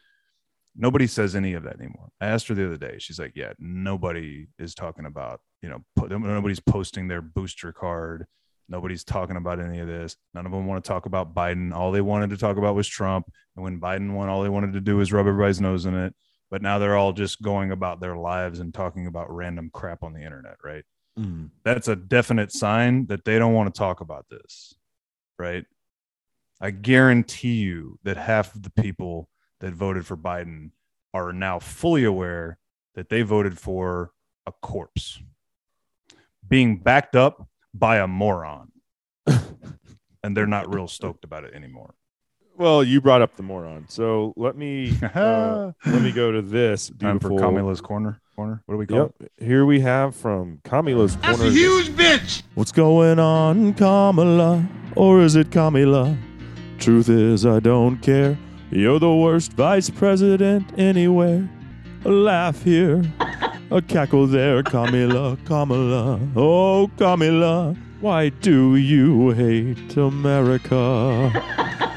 [SPEAKER 2] Nobody says any of that anymore. I asked her the other day. She's like, "Yeah, nobody is talking about you know po- nobody's posting their booster card. Nobody's talking about any of this. None of them want to talk about Biden. All they wanted to talk about was Trump. And when Biden won, all they wanted to do was rub everybody's nose in it. But now they're all just going about their lives and talking about random crap on the internet, right?
[SPEAKER 1] Mhm.
[SPEAKER 2] that's a definite sign that they don't want to talk about this, right? I guarantee you that half of the people that voted for Biden are now fully aware that they voted for a corpse being backed up by a moron. [laughs] and they're not real stoked about it anymore.
[SPEAKER 1] Well, you brought up the moron. So let me [laughs] uh, let me go to this
[SPEAKER 2] Time for
[SPEAKER 1] beautiful.
[SPEAKER 2] Camila's corner. Corner. What do we call
[SPEAKER 1] Yep. Here we have from Camila's
[SPEAKER 5] That's
[SPEAKER 1] corner.
[SPEAKER 5] a huge bitch.
[SPEAKER 1] What's going on, Kamala? Or is it Kamila? Truth is, I don't care. You're the worst vice president anywhere. A laugh here, a cackle there, Kamala, Kamala. Oh, Kamala, why do you hate America? [laughs]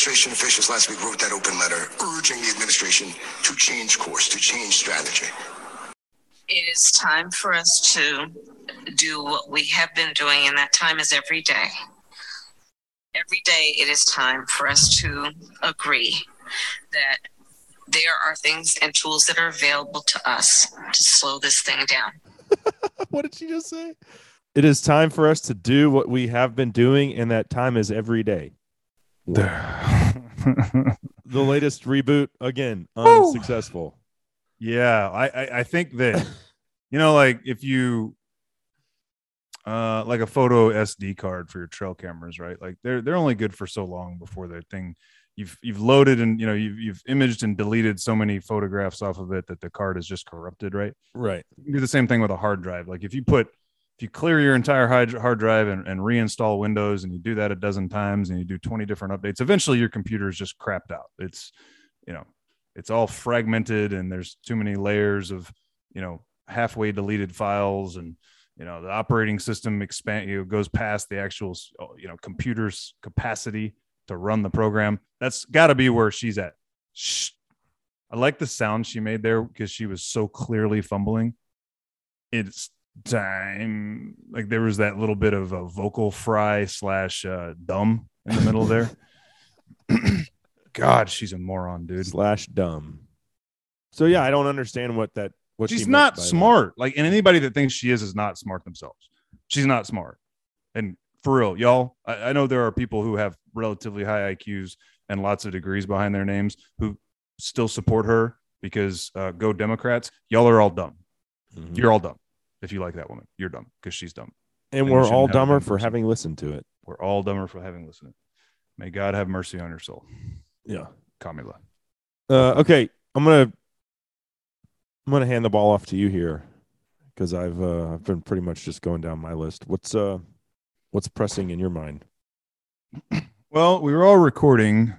[SPEAKER 6] administration officials last week wrote that open letter urging the administration to change course, to change strategy.
[SPEAKER 7] It is time for us to do what we have been doing, and that time is every day. Every day, it is time for us to agree that there are things and tools that are available to us to slow this thing down. [laughs]
[SPEAKER 1] what did she just say? It is time for us to do what we have been doing, and that time is every day. [laughs] The latest reboot again unsuccessful.
[SPEAKER 2] Yeah, I, I I think that you know, like if you uh like a photo SD card for your trail cameras, right? Like they're they're only good for so long before the thing you've you've loaded and you know you've you've imaged and deleted so many photographs off of it that the card is just corrupted, right?
[SPEAKER 1] Right.
[SPEAKER 2] Do the same thing with a hard drive. Like if you put if you clear your entire hard drive and, and reinstall Windows and you do that a dozen times and you do 20 different updates, eventually your computer is just crapped out. It's you know, it's all fragmented and there's too many layers of, you know, halfway deleted files and you know the operating system expand you know, goes past the actual uh, you know computer's capacity to run the program that's got to be where she's at Shh. i like the sound she made there because she was so clearly fumbling it's time like there was that little bit of a vocal fry slash uh, dumb in the middle there [laughs] god she's a moron dude
[SPEAKER 1] Slash dumb. So yeah, I don't understand what that. What
[SPEAKER 2] she's
[SPEAKER 1] she
[SPEAKER 2] not
[SPEAKER 1] by that.
[SPEAKER 2] smart. Like, and anybody that thinks she is is not smart themselves. She's not smart. And for real, y'all, I, I know there are people who have relatively high IQs and lots of degrees behind their names who still support her because uh, go Democrats. Y'all are all dumb.
[SPEAKER 1] Mhm.
[SPEAKER 2] You're all dumb. If you like that woman, you're dumb because she's dumb.
[SPEAKER 1] and
[SPEAKER 2] and
[SPEAKER 1] we're all dumber for having listened to it.
[SPEAKER 2] We're all dumber for having listened. May God have mercy on your soul,
[SPEAKER 1] Yeah.
[SPEAKER 2] Kamila.
[SPEAKER 1] Uh, okay, I'm gonna I'm gonna hand the ball off to you here because I've uh, I've been pretty much just going down my list. What's uh what's pressing in your mind? [clears throat]
[SPEAKER 2] Well, we were all recording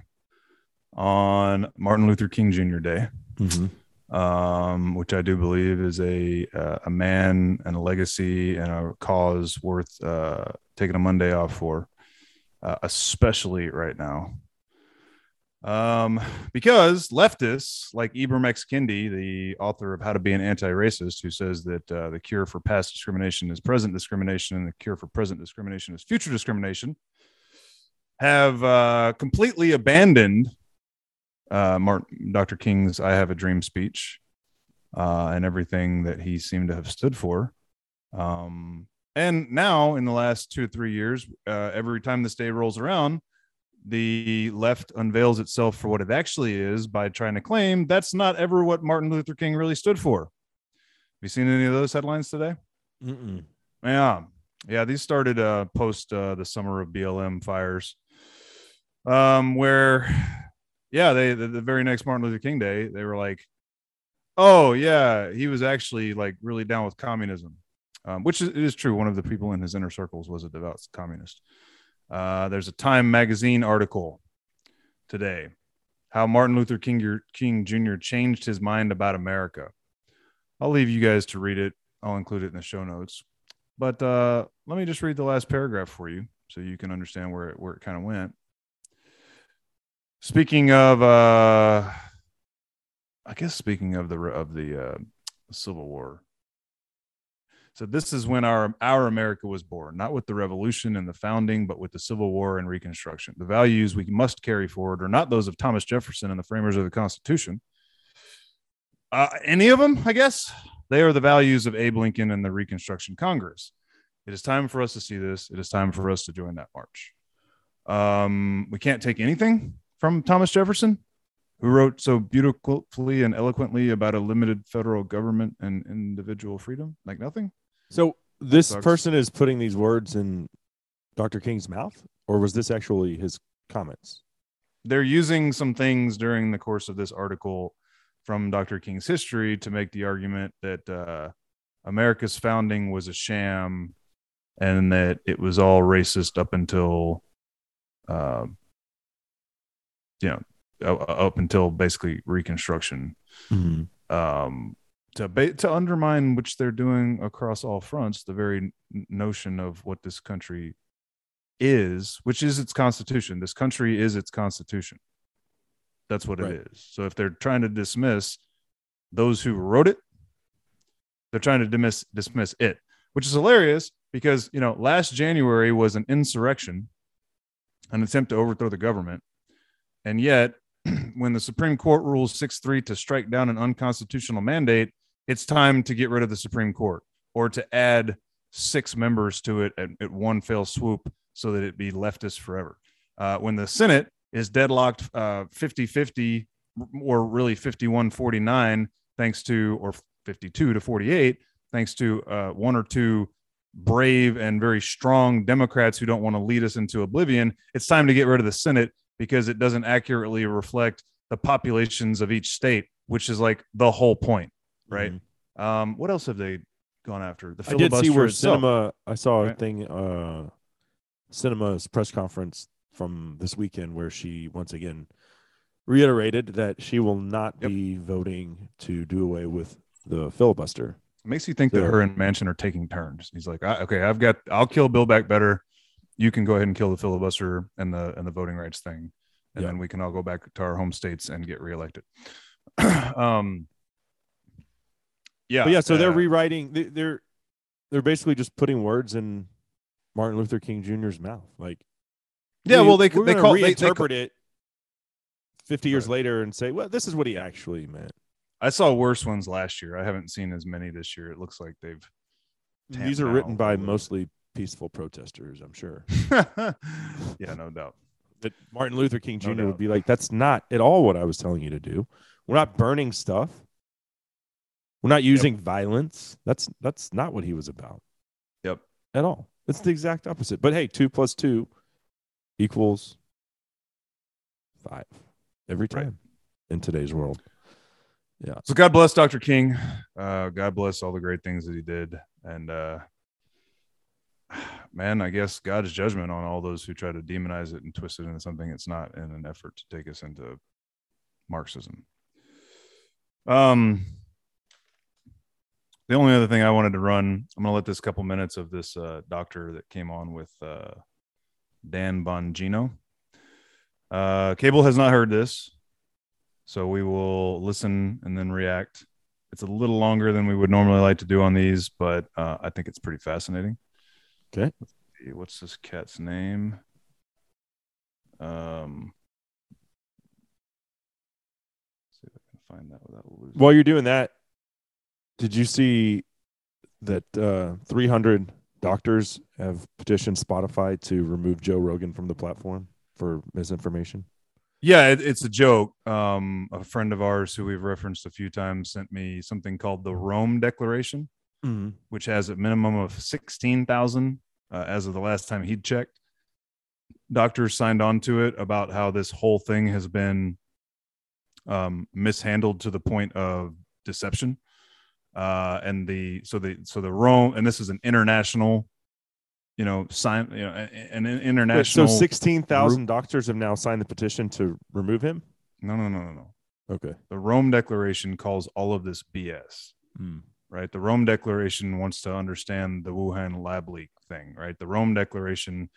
[SPEAKER 2] on Martin Luther King Jr. Day.
[SPEAKER 1] Mm-hmm.
[SPEAKER 2] Um, which I do believe is a uh, a man and a legacy and a cause worth uh, taking a Monday off for, uh, especially right now. Um, because leftists like Ibram X. Kendi, the author of How to Be an Anti-Racist, who says that uh, the cure for past discrimination is present discrimination, and the cure for present discrimination is future discrimination, have uh, completely abandoned uh, Martin, Dr. King's "I Have a Dream" speech uh, and everything that he seemed to have stood for. Um, and now, in the last two or three years, uh, every time this day rolls around, the left unveils itself for what it actually is by trying to claim that's not ever what Martin Luther King really stood for. Have you seen any of those headlines today?
[SPEAKER 1] Mm-mm.
[SPEAKER 2] Yeah, yeah. These started uh, post uh, the summer of BLM fires, um, where, yeah, they the, the very next Martin Luther King Day, they were like, "Oh yeah, he was actually like really down with communism," um, which is, is true. One of the people in his inner circles was a devout communist. Uh, there's a Time magazine article today, how Martin Luther King, King Jr. changed his mind about America. I'll leave you guys to read it. I'll include it in the show notes. But uh, let me just read the last paragraph for you so you can understand where it, where it kind of went. Speaking of, uh, I guess speaking of the of the uh, Civil War. So this is when our our America was born, not with the Revolution and the founding, but with the Civil War and Reconstruction. The values we must carry forward are not those of Thomas Jefferson and the framers of the Constitution. Uh, any of them, I guess. They are the values of Abe Lincoln and the Reconstruction Congress. It is time for us to see this. It is time for us to join that march. Um, we can't take anything from Thomas Jefferson, who wrote so beautifully and eloquently about a limited federal government and individual freedom. Like nothing.
[SPEAKER 1] So this
[SPEAKER 2] Sucks.
[SPEAKER 1] person is putting these words in Dr. King's mouth, or was this actually his comments?
[SPEAKER 2] They're using some things during the course of this article from Dr. King's history to make the argument that uh, America's founding was a sham and that it was all racist up until, uh, you know, up until basically Reconstruction. um, to ba- to undermine which they're doing across all fronts the very notion of what this country is, which is its constitution. This country is its constitution. That's what
[SPEAKER 1] Right.
[SPEAKER 2] it is. So if they're trying to dismiss those who wrote it, they're trying to dismiss dismiss it, which is hilarious because you know last January was an insurrection, an attempt to overthrow the government, and yet [clears throat] when the Supreme Court rules six three to strike down an unconstitutional mandate, it's time to get rid of the Supreme Court or to add six members to it at, at one fell swoop so that it be leftist forever. Uh, when the Senate is deadlocked uh, 50 50 or really 51 49, thanks to, or 52 to 48, thanks to uh, one or two brave and very strong Democrats who don't want to lead us into oblivion, it's time to get rid of the Senate because it doesn't accurately reflect the populations of each state, which is like the whole point, right? Um, what else have they gone after? The
[SPEAKER 1] Mm-hmm. I did see
[SPEAKER 2] filibuster
[SPEAKER 1] where
[SPEAKER 2] itself.
[SPEAKER 1] Sinema. I saw a
[SPEAKER 2] right?
[SPEAKER 1] thing. Uh, Sinema's press conference from this weekend where she once again reiterated that she will not
[SPEAKER 2] Yep.
[SPEAKER 1] be voting to do away with the filibuster.
[SPEAKER 2] It makes you think that her and Manchin are taking turns. He's like, I, okay, I've got, I'll kill Build back better. You can go ahead and kill the filibuster and the and the voting rights thing, and
[SPEAKER 1] Yeah.
[SPEAKER 2] then we can all go back to our home states and get reelected. [clears throat] um, yeah,
[SPEAKER 1] But yeah, so they're
[SPEAKER 2] uh,
[SPEAKER 1] rewriting. they- They're they're basically just putting words in Martin Luther King Jr.'s mouth. Like,
[SPEAKER 2] yeah.
[SPEAKER 1] we-
[SPEAKER 2] Well, they they call they, they call-
[SPEAKER 1] it fifty years
[SPEAKER 2] Right.
[SPEAKER 1] later and say, well, this is what he actually meant.
[SPEAKER 2] I saw worse ones last year. I haven't seen as many this year. It looks like they've.
[SPEAKER 1] These are written by mostly peaceful protesters, I'm sure. [laughs]
[SPEAKER 2] yeah, no doubt.
[SPEAKER 1] that Martin Luther King Jr.
[SPEAKER 2] doubt.
[SPEAKER 1] would be like, that's not at all what I was telling you to do. We're not burning stuff. We're not using violence. That's that's not what he was about
[SPEAKER 2] Yep.
[SPEAKER 1] at all. It's the exact opposite. But hey, two plus two equals five every
[SPEAKER 2] Right.
[SPEAKER 1] time in today's world. Yeah.
[SPEAKER 2] So God bless Dr. King. Uh, God bless all the great things that he did. And uh, man, I guess God's judgment on all those who try to demonize it and twist it into something it's not in an effort to take us into Marxism. Um, the only other thing I wanted to run, I'm gonna let this couple minutes of this uh, doctor that came on with uh, Dan Bongino. Uh, Cable has not heard this, so we will listen and then react. It's a little longer than we would normally like to do on these, but uh, I think it's pretty fascinating.
[SPEAKER 1] Okay.
[SPEAKER 2] Let's see, what's this cat's name? Um, see if I can find that without losing.
[SPEAKER 1] While you're doing that, did you see that uh, 300 doctors have petitioned Spotify to remove Joe Rogan from the platform for misinformation?
[SPEAKER 2] Yeah, it, it's a joke. Um, a friend of ours who we've referenced a few times sent me something called the Rome Declaration,
[SPEAKER 1] Mm-hmm.
[SPEAKER 2] which has a minimum of 16,000 uh, as of the last time he'd checked. Doctors signed on to it about how this whole thing has been um, mishandled to the point of deception. Uh, and the so the so the Rome and this is an international, you know, sign you know an
[SPEAKER 1] Wait,
[SPEAKER 2] international.
[SPEAKER 1] so 16,000 doctors have now signed the petition to remove him?
[SPEAKER 2] no, no, no, no, no.
[SPEAKER 1] Okay.
[SPEAKER 2] The Rome Declaration calls all of this BS. Right? The Rome Declaration wants to understand the Wuhan lab leak thing, right? The Rome Declaration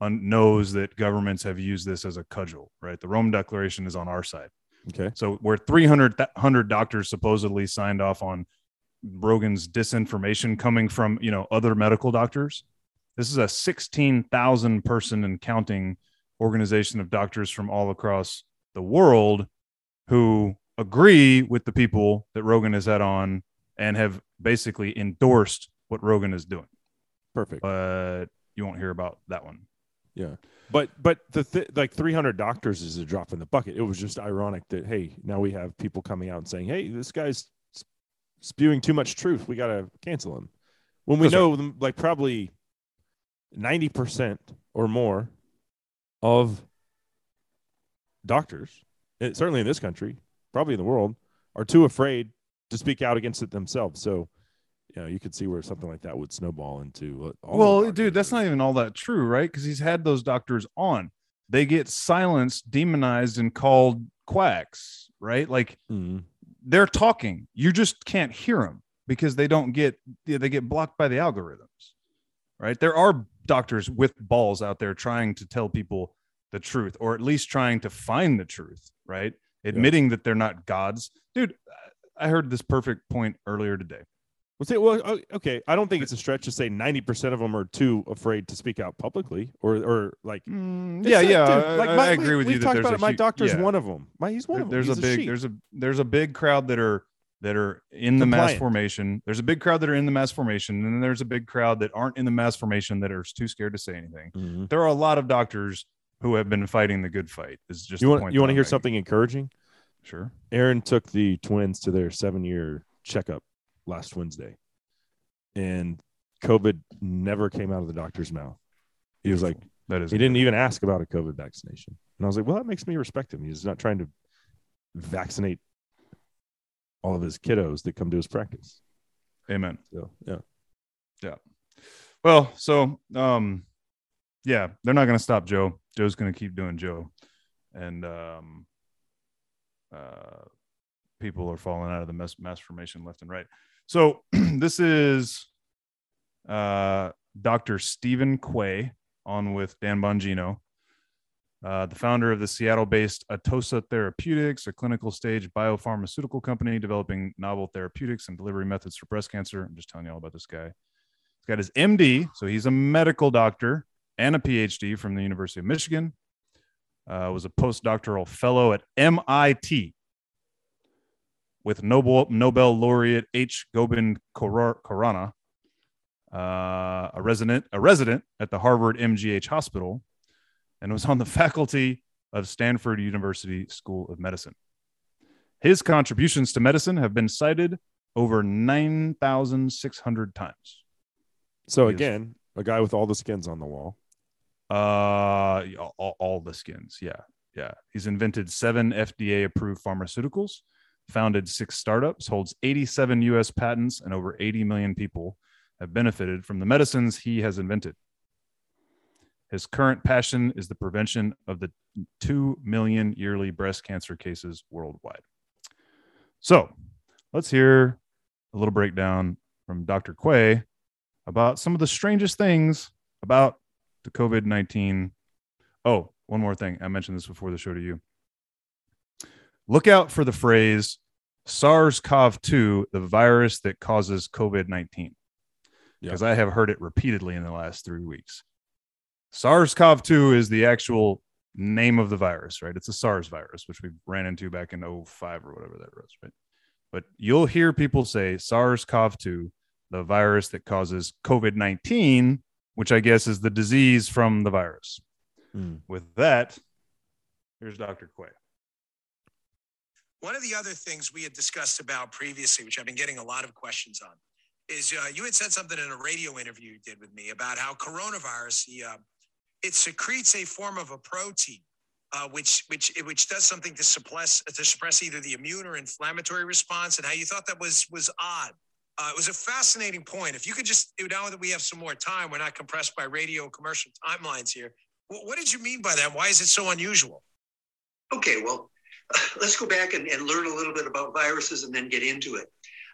[SPEAKER 2] un- knows that governments have used this as a cudgel, right? The Rome Declaration is on our side.
[SPEAKER 1] Okay.
[SPEAKER 2] So where 300 th- 100 doctors supposedly signed off on Rogan's disinformation coming from, you know, other medical doctors. This is a 16,000 person and counting organization of doctors from all across the world who agree with the people that Rogan has had on and have basically endorsed what Rogan is doing.
[SPEAKER 1] Perfect.
[SPEAKER 2] But you won't hear about that one.
[SPEAKER 1] Yeah. But but the th- like 300 doctors is a drop in the bucket. It was just ironic that hey, now we have people coming out and saying, "Hey, this guy's spewing too much truth. We got to cancel him." When we
[SPEAKER 2] That's right.
[SPEAKER 1] know them like probably 90% or more of doctors, eh, certainly in this country, probably in the world, are too afraid to speak out against it themselves. So, you know, you could see where something like that would snowball into. uh, all
[SPEAKER 2] well, dude, that's not even all that true, right? Because he's had those doctors on. They get silenced, demonized, and called quacks, right? Like
[SPEAKER 1] Mhm.
[SPEAKER 2] they're talking. You just can't hear them because they don't get they get blocked by the algorithms. Right? There are doctors with balls out there trying to tell people the truth or at least trying to find the truth right admitting that they're not gods dude i heard this perfect point earlier today
[SPEAKER 1] Well, say, well, okay. I don't think it's a stretch to say ninety percent of them are too afraid to speak out publicly, or or like.
[SPEAKER 2] Mm, yeah yeah
[SPEAKER 1] dude,
[SPEAKER 2] I,
[SPEAKER 1] like
[SPEAKER 2] I-
[SPEAKER 1] my-
[SPEAKER 2] I agree
[SPEAKER 1] we-
[SPEAKER 2] with
[SPEAKER 1] we've
[SPEAKER 2] you that
[SPEAKER 1] talked
[SPEAKER 2] there's
[SPEAKER 1] about
[SPEAKER 2] a
[SPEAKER 1] it. My doctor's
[SPEAKER 2] yeah.
[SPEAKER 1] one of them. My, he's one
[SPEAKER 2] There-
[SPEAKER 1] of them.
[SPEAKER 2] there's
[SPEAKER 1] He's
[SPEAKER 2] a big
[SPEAKER 1] sheep.
[SPEAKER 2] there's a there's a big crowd that are that are in the mass formation there's a big crowd that are in the mass formation and then there's a big crowd that aren't in the mass formation that are too scared to say anything
[SPEAKER 1] Mhm.
[SPEAKER 2] there are a lot of doctors who have been fighting the good fight is just
[SPEAKER 1] You want you want to hear
[SPEAKER 2] making.
[SPEAKER 1] something encouraging?
[SPEAKER 2] Sure.
[SPEAKER 1] Aaron took the twins to their seven year checkup last Wednesday, and COVID never came out of the doctor's mouth. He was like,
[SPEAKER 2] that is
[SPEAKER 1] he didn't even ask about a COVID vaccination, and I was like, well, that makes me respect him. He's not trying to vaccinate all of his kiddos that come to his practice.
[SPEAKER 2] amen.
[SPEAKER 1] So yeah, Yeah.
[SPEAKER 2] well so um yeah they're not going to stop joe. Joe's going to keep doing joe. And um uh people are falling out of the mass, mass formation left and right so [clears throat] this is uh dr steven quay on with dan bongino uh, the founder of the Seattle-based Atossa Therapeutics, a clinical stage biopharmaceutical company developing novel therapeutics and delivery methods for breast cancer. I'm just telling you all about this guy. He's got his MD, so he's a medical doctor and a PhD from the University of Michigan. Uh, was a postdoctoral fellow at MIT with Nobel Nobel laureate H. Gobind Khor- Khorana, uh, a resident a resident at the Harvard MGH Hospital, and was on the faculty of Stanford University School of Medicine. His contributions to medicine have been cited over 9,600 times.
[SPEAKER 1] so again, a guy with all the skins on the wall.
[SPEAKER 2] Uh, all, all the skins. Yeah. Yeah. He's invented seven FDA approved pharmaceuticals, founded six startups, holds 87 US patents, and over 80 million people have benefited from the medicines he has invented. His current passion is the prevention of the 2 million yearly breast cancer cases worldwide. So let's hear a little breakdown from Dr. Quay about some of the strangest things about the COVID 19. Oh, one more thing. I mentioned this before the show to you. Look out for the phrase SARS CoV 2, the virus that causes COVID 19, because I have heard it repeatedly in the last three weeks. SARS CoV 2 is the actual name of the virus, right? It's a SARS virus, which we ran into back in 05 or whatever that was, right? But you'll hear people say SARS CoV 2, the virus that causes COVID 19, which I guess is the disease from the virus.
[SPEAKER 1] Hmm.
[SPEAKER 2] With that, here's Dr. Quay.
[SPEAKER 6] One of the other things we had discussed about previously, which I've been getting a lot of questions on, is uh, you had said something in a radio interview you did with me about how coronavirus the, uh, it secretes a form of a protein, uh, which which which does something to suppress to suppress either the immune or inflammatory response, and how you thought that was was odd. Uh, it was a fascinating point. If you could just now that we have some more time, we're not compressed by radio commercial timelines here. What, what did you mean by that? Why is it so unusual?
[SPEAKER 8] Okay, well, [laughs] let's go back and, and learn a little bit about viruses and then get into it.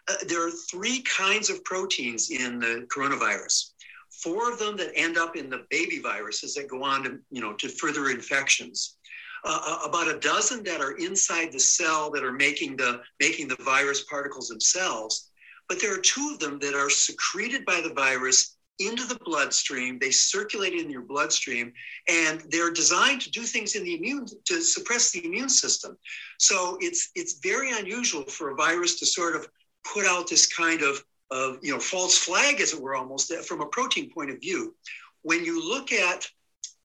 [SPEAKER 8] Uh, there are three kinds of proteins in the coronavirus. Four of them that end up in the baby viruses that go on to, you know, to further infections. Uh, about a dozen that are inside the cell that are making the making the virus particles themselves. But there are two of them that are secreted by the virus into the bloodstream. They circulate in your bloodstream, and they're designed to do things in the immune to suppress the immune system. So it's it's very unusual for a virus to sort of put out this kind of of you know false flag, as it were, almost from a protein point of view. When you look at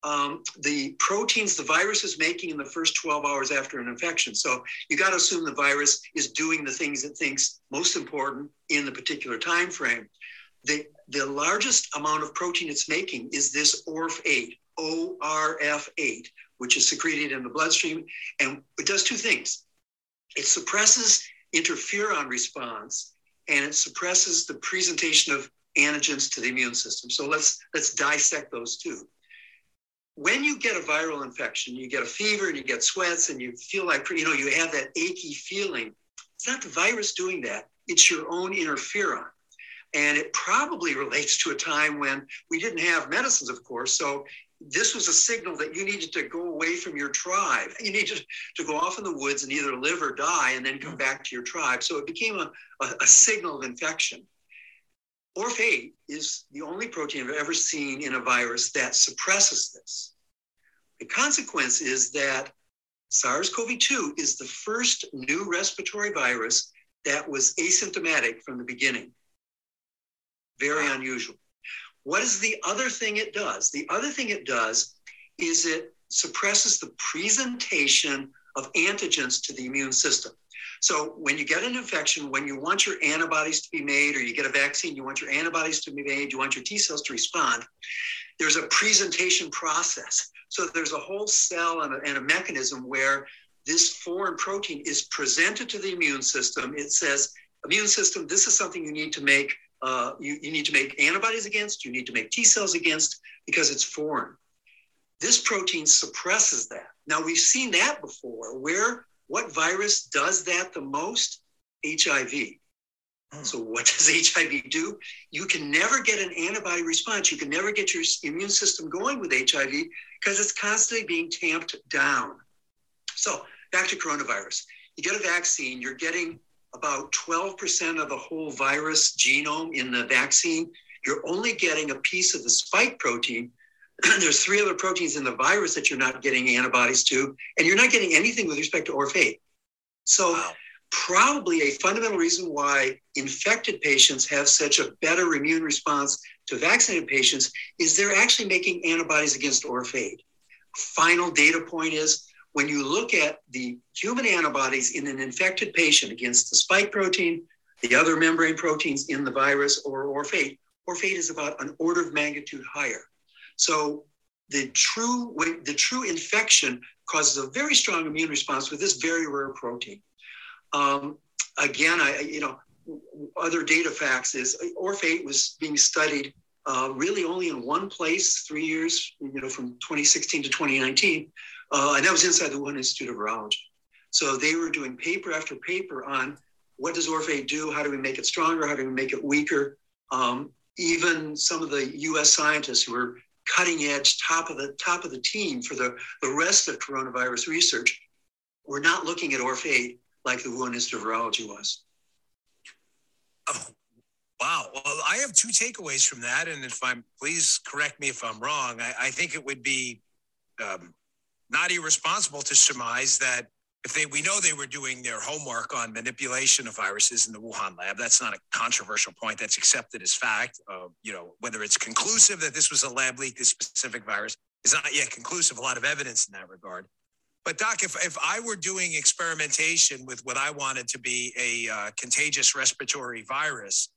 [SPEAKER 8] um, the proteins the virus is making in the first 12 hours after an infection. So you got to assume the virus is doing the things it thinks most important in the particular time frame. The, the largest amount of protein it's making is this ORF8, ORF8, which is secreted in the bloodstream. And it does two things. It suppresses interferon response and it suppresses the presentation of antigens to the immune system. So let's let's dissect those two when you get a viral infection, you get a fever and you get sweats and you feel like, you know, you have that achy feeling. It's not the virus doing that, it's your own interferon. And it probably relates to a time when we didn't have medicines, of course. So this was a signal that you needed to go away from your tribe. You needed to go off in the woods and either live or die and then come mm. back to your tribe. So it became a, a, a signal of infection. ORF8 is the only protein I've ever seen in a virus that suppresses this. The consequence is that SARS CoV 2 is the first new respiratory virus that was asymptomatic from the beginning. Very unusual. What is the other thing it does? The other thing it does is it suppresses the presentation of antigens to the immune system. So when you get an infection, when you want your antibodies to be made, or you get a vaccine, you want your antibodies to be made, you want your T cells to respond, there's a presentation process. So there's a whole cell and a, and a mechanism where this foreign protein is presented to the immune system. It says, immune system, this is something you need to make. Uh, you, you need to make antibodies against, you need to make T cells against because it's foreign. This protein suppresses that. Now, we've seen that before. Where, what virus does that the most? HIV. Hmm. So, what [laughs] does HIV do? You can never get an antibody response. You can never get your immune system going with HIV because it's constantly being tamped down. So, back to coronavirus. You get a vaccine, you're getting about 12% of the whole virus genome in the vaccine. You're only getting a piece of the spike protein. [clears throat] There's three other proteins in the virus that you're not getting antibodies to, and you're not getting anything with respect to ORF8. So, probably a fundamental reason why infected patients have such a better immune response to vaccinated patients is they're actually making antibodies against ORF8. Final data point is when you look at the human antibodies in an infected patient against the spike protein, the other membrane proteins in the virus, or ORF8, ORF8 is about an order of magnitude higher. So the true the true infection causes a very strong immune response with this very rare protein. Um, again, I you know other data facts is ORF8 was being studied uh, really only in one place, three years, you know, from 2016 to 2019, uh, and that was inside the Wuhan Institute of Virology. So they were doing paper after paper on what does ORF8 do? How do we make it stronger? How do we make it weaker? Um, even some of the U.S. scientists who were cutting edge, top of the top of the team for the, the rest of coronavirus research, we're not looking at ORF8 like the Wuhan Institute of Virology was.
[SPEAKER 6] Oh, wow. Well, I have two takeaways from that. And if I'm, please correct me if I'm wrong. I, I think it would be um, not irresponsible to surmise that if they, we know they were doing their homework on manipulation of viruses in the Wuhan lab. That's not a controversial point. That's accepted as fact. Uh, you know, whether it's conclusive that this was a lab leak, this specific virus is not yet conclusive. A lot of evidence in that regard. But Doc, if, if I were doing experimentation with what I wanted to be a uh, contagious respiratory virus,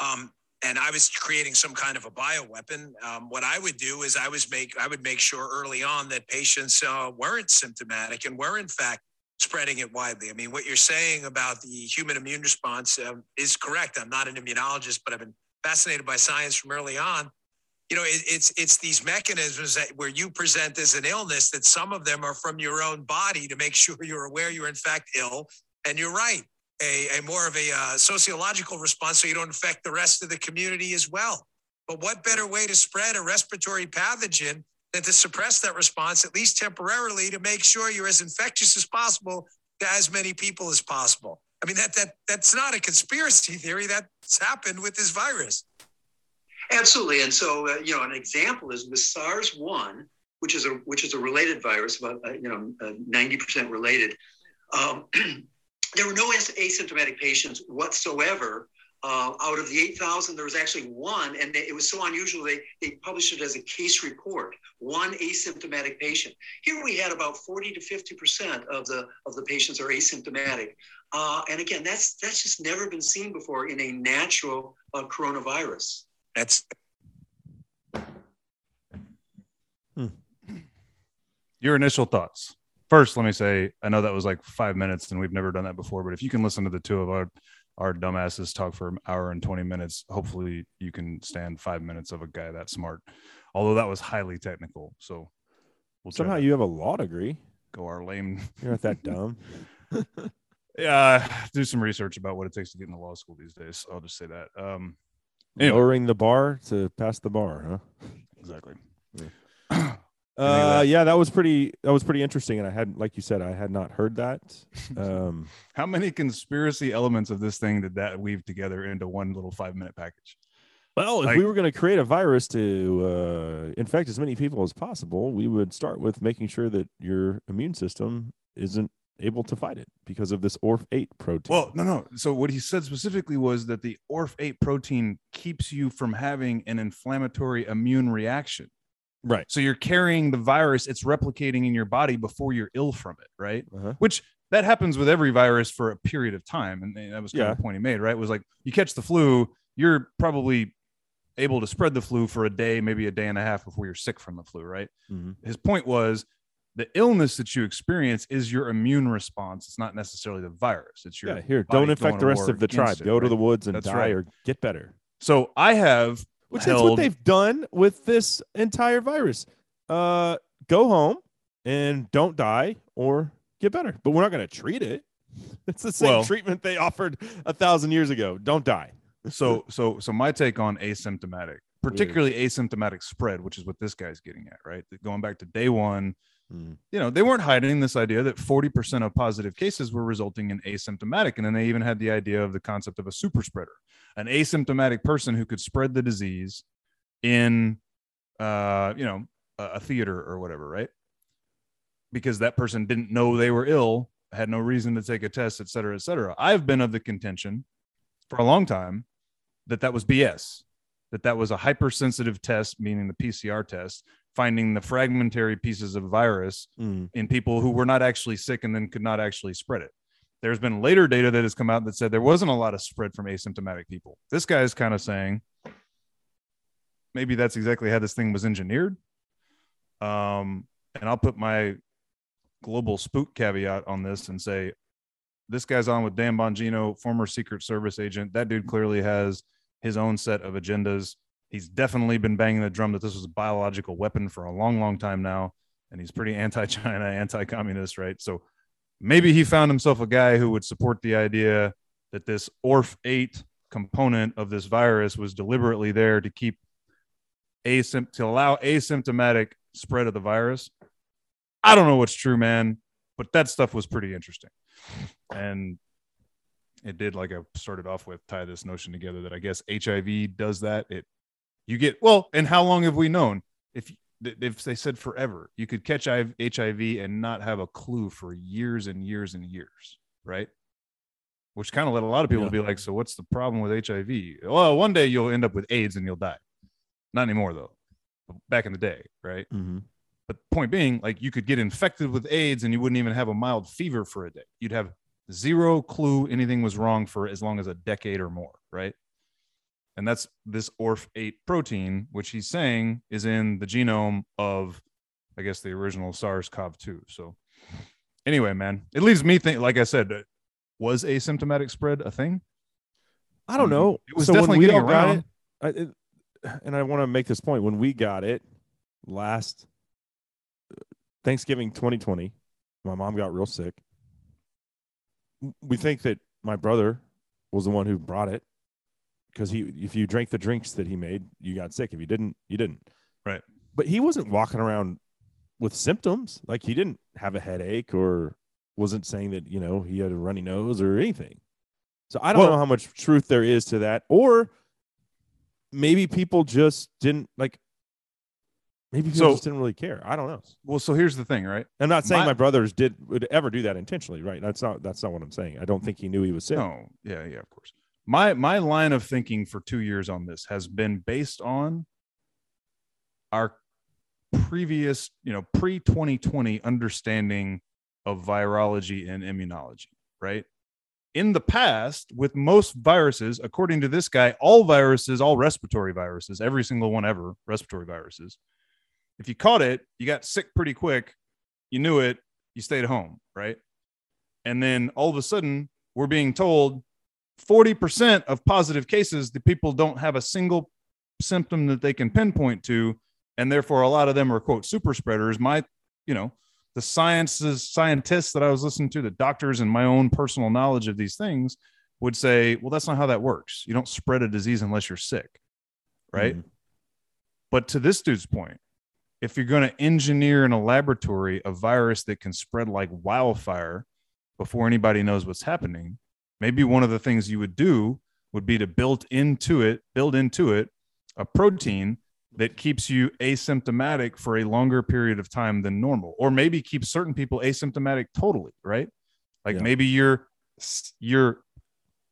[SPEAKER 6] um, and I was creating some kind of a bioweapon, um, what I would do is I was make I would make sure early on that patients uh, weren't symptomatic and were in fact spreading it widely. I mean, what you're saying about the human immune response um, is correct. I'm not an immunologist, but I've been fascinated by science from early on you know, it, it's it's these mechanisms that where you present as an illness that some of them are from your own body to make [laughs] sure you're aware you're in fact ill. And you're right, a, a more of a uh, sociological response so you don't infect the rest of the community as well. But what better way to spread a respiratory pathogen than to suppress that response, at least temporarily, to make sure you're as infectious as possible to as many people as possible? I mean, that that that's not a conspiracy theory. That's happened with this virus.
[SPEAKER 8] Absolutely. And so, uh, you know, an example is with SARS-1, which is a which is a related virus, about uh, you know uh, ninety percent related. Um, [clears throat] there were no asymptomatic patients whatsoever. Uh, out of the 8,000, there was actually one, and it was so unusual they, they published it as a case report. One asymptomatic patient. Here we had about 40 to 50 percent of the of the patients are asymptomatic. Uh, and again, that's that's just never been seen before in a natural uh, coronavirus.
[SPEAKER 6] That's
[SPEAKER 2] Your initial thoughts. First, let me say, I know that was like five minutes and we've never done that before, but if you can listen to the two of our our dumbasses talk for an hour and 20 minutes, hopefully you can stand five minutes of a guy that smart. Although that was highly technical. So we'll
[SPEAKER 1] Somehow you have a law degree.
[SPEAKER 2] go our lame. [laughs]
[SPEAKER 1] You're not that dumb. [laughs]
[SPEAKER 2] yeah, do some research about what it takes to get into law school these days. I'll just say that. Um, Anyway.
[SPEAKER 1] lowering the bar to pass the bar, huh?
[SPEAKER 2] Exactly.
[SPEAKER 1] Uh, yeah, that was pretty. That was pretty interesting, and I had, like you said, I had not heard that. [laughs] Um,
[SPEAKER 2] How many conspiracy elements of this thing did that weave together into one little five minute package?
[SPEAKER 1] well, if
[SPEAKER 2] Like-
[SPEAKER 1] we were going to create a virus to uh, infect as many people as possible, we would start with making sure that your immune system isn't able to fight it because of this ORF8 protein.
[SPEAKER 2] Well, no, no. So what he said specifically was that the ORF8 protein keeps you from having an inflammatory immune reaction.
[SPEAKER 1] Right.
[SPEAKER 2] So you're carrying the virus, it's replicating in your body before you're ill from it, right?
[SPEAKER 1] Uh-huh.
[SPEAKER 2] Which that happens with every virus for a period of time. And that was kind of the point he made, right? It was like you catch the flu, you're probably able to spread the flu for a day, maybe a day and a half before you're sick from the flu, right?
[SPEAKER 1] Mhm.
[SPEAKER 2] His point was the illness that you experience is your immune response. It's not necessarily the virus. It's your
[SPEAKER 1] Yeah, here, don't infect the rest of the tribe.
[SPEAKER 2] it,
[SPEAKER 1] Go to the woods and
[SPEAKER 2] That's
[SPEAKER 1] die
[SPEAKER 2] right.
[SPEAKER 1] or get better.
[SPEAKER 2] So I have
[SPEAKER 1] Which is what they've done with this entire virus. Uh, go home and don't die or get better. But we're not going to treat it. [laughs] It's the same
[SPEAKER 2] Well-
[SPEAKER 1] treatment they offered a thousand years ago. Don't die.
[SPEAKER 2] so so so my take on asymptomatic particularly asymptomatic spread which is what this guy's getting at right going back to day one
[SPEAKER 1] Mm.
[SPEAKER 2] you know they weren't hiding this idea that 40% of positive cases were resulting in asymptomatic and then they even had the idea of the concept of a super spreader an asymptomatic person who could spread the disease in uh you know a, a theater or whatever right because that person didn't know they were ill had no reason to take a test et cetera et cetera i've been of the contention for a long time that that was bs that that was a hypersensitive test meaning the pcr test finding the fragmentary pieces of virus
[SPEAKER 1] Mm.
[SPEAKER 2] in people who were not actually sick and then could not actually spread it. There's been later data that has come out that said there wasn't a lot of spread from asymptomatic people. This guy is kind of saying maybe that's exactly how this thing was engineered. Um, and I'll put my global spook caveat on this and say this guy's on with Dan Bongino, former Secret Service agent. That dude clearly has his own set of agendas. He's definitely been banging the drum that this was a biological weapon for a long, long time now. And he's pretty [laughs] anti China, anti communist, right? So maybe he found himself a guy who would support the idea that this ORF8 component of this virus was deliberately there to keep asympt to allow asymptomatic spread of the virus. I don't know what's true, man, but that stuff was pretty interesting. And it did, like I started off with, tie this notion together that I guess HIV does that. It you get well, and how long have we known? If if they said forever, you could catch HIV and not have a clue for years and years and years, right? Which kind of led a lot of people
[SPEAKER 1] Yeah.
[SPEAKER 2] to be like, "So what's the problem with HIV?" Well, one day you'll end up with AIDS and you'll die. Not anymore though. Back in the day, right?
[SPEAKER 1] Mm-hmm.
[SPEAKER 2] But point being, like you could get infected with AIDS and you wouldn't even have a mild fever for a day. You'd have zero clue anything was wrong for as long as a decade or more, right? And that's this ORF8 protein, which he's saying is in the genome of, I guess, the original SARS CoV 2. So, anyway, man, it leaves me think, like I said, uh, was asymptomatic spread a thing?
[SPEAKER 1] I don't know.
[SPEAKER 2] It was
[SPEAKER 1] so when
[SPEAKER 2] definitely
[SPEAKER 1] we
[SPEAKER 2] getting
[SPEAKER 1] all got
[SPEAKER 2] around.
[SPEAKER 1] it, I, it, and I want to make this point. When we got it last uh, Thanksgiving 2020, my mom got real sick. We think that my brother was the one who brought it because he, if you drank the drinks that he made, you got sick. If you didn't, you didn't.
[SPEAKER 2] Right.
[SPEAKER 1] But he wasn't walking around with symptoms. Like he didn't have a headache or wasn't saying that you know he had a runny nose or anything. So I don't
[SPEAKER 2] Well-
[SPEAKER 1] know how much truth there is to that, or maybe people just didn't like. Maybe people
[SPEAKER 2] So-
[SPEAKER 1] just didn't really care. I don't know.
[SPEAKER 2] Well, so here's the thing, right?
[SPEAKER 1] I'm not saying
[SPEAKER 2] My-
[SPEAKER 1] my, brothers did would ever do that intentionally, right? That's not that's not what I'm saying. I don't think he knew he was sick.
[SPEAKER 2] No, yeah, yeah, of course. My my line of thinking for two years on this has been based on our previous, you know, pre 2020 understanding of virology and immunology, right? In the past, with most viruses, according to this guy, all viruses, all respiratory viruses, every single one ever, respiratory viruses, if you caught it, you got sick pretty quick, you knew it, you stayed home, right? And then all of a sudden, we're being told 40% of positive cases, the people don't have a single symptom that they can pinpoint to. And therefore, a lot of them are, quote, super spreaders. My, you know, the sciences, scientists that I was listening to, the doctors, and my own personal knowledge of these things would say, well, that's not how that works. You don't spread a disease unless you're sick. right?
[SPEAKER 1] Mhm.
[SPEAKER 2] But to this dude's point, if you're going to engineer in a laboratory a virus that can spread like wildfire before anybody knows what's happening, maybe one of the things you would do would be to build into it, build into it a protein that keeps you asymptomatic for a longer period of time than normal, or maybe keep certain people asymptomatic totally, right? Like
[SPEAKER 1] Yeah.
[SPEAKER 2] maybe you're you're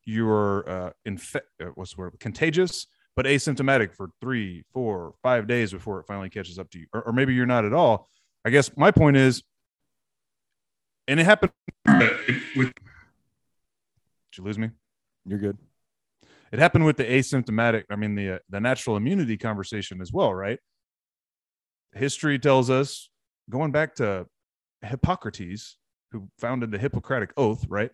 [SPEAKER 2] you're uh, infe- uh, what's the word contagious but asymptomatic for three four five days before it finally catches up to you or, or maybe you're not at all i guess my point is and it happened with did you lose me?
[SPEAKER 1] You're good.
[SPEAKER 2] it happened with the asymptomatic i mean the uh, the natural immunity conversation as well right? History tells us going back to hippocrates who founded the hippocratic oath right?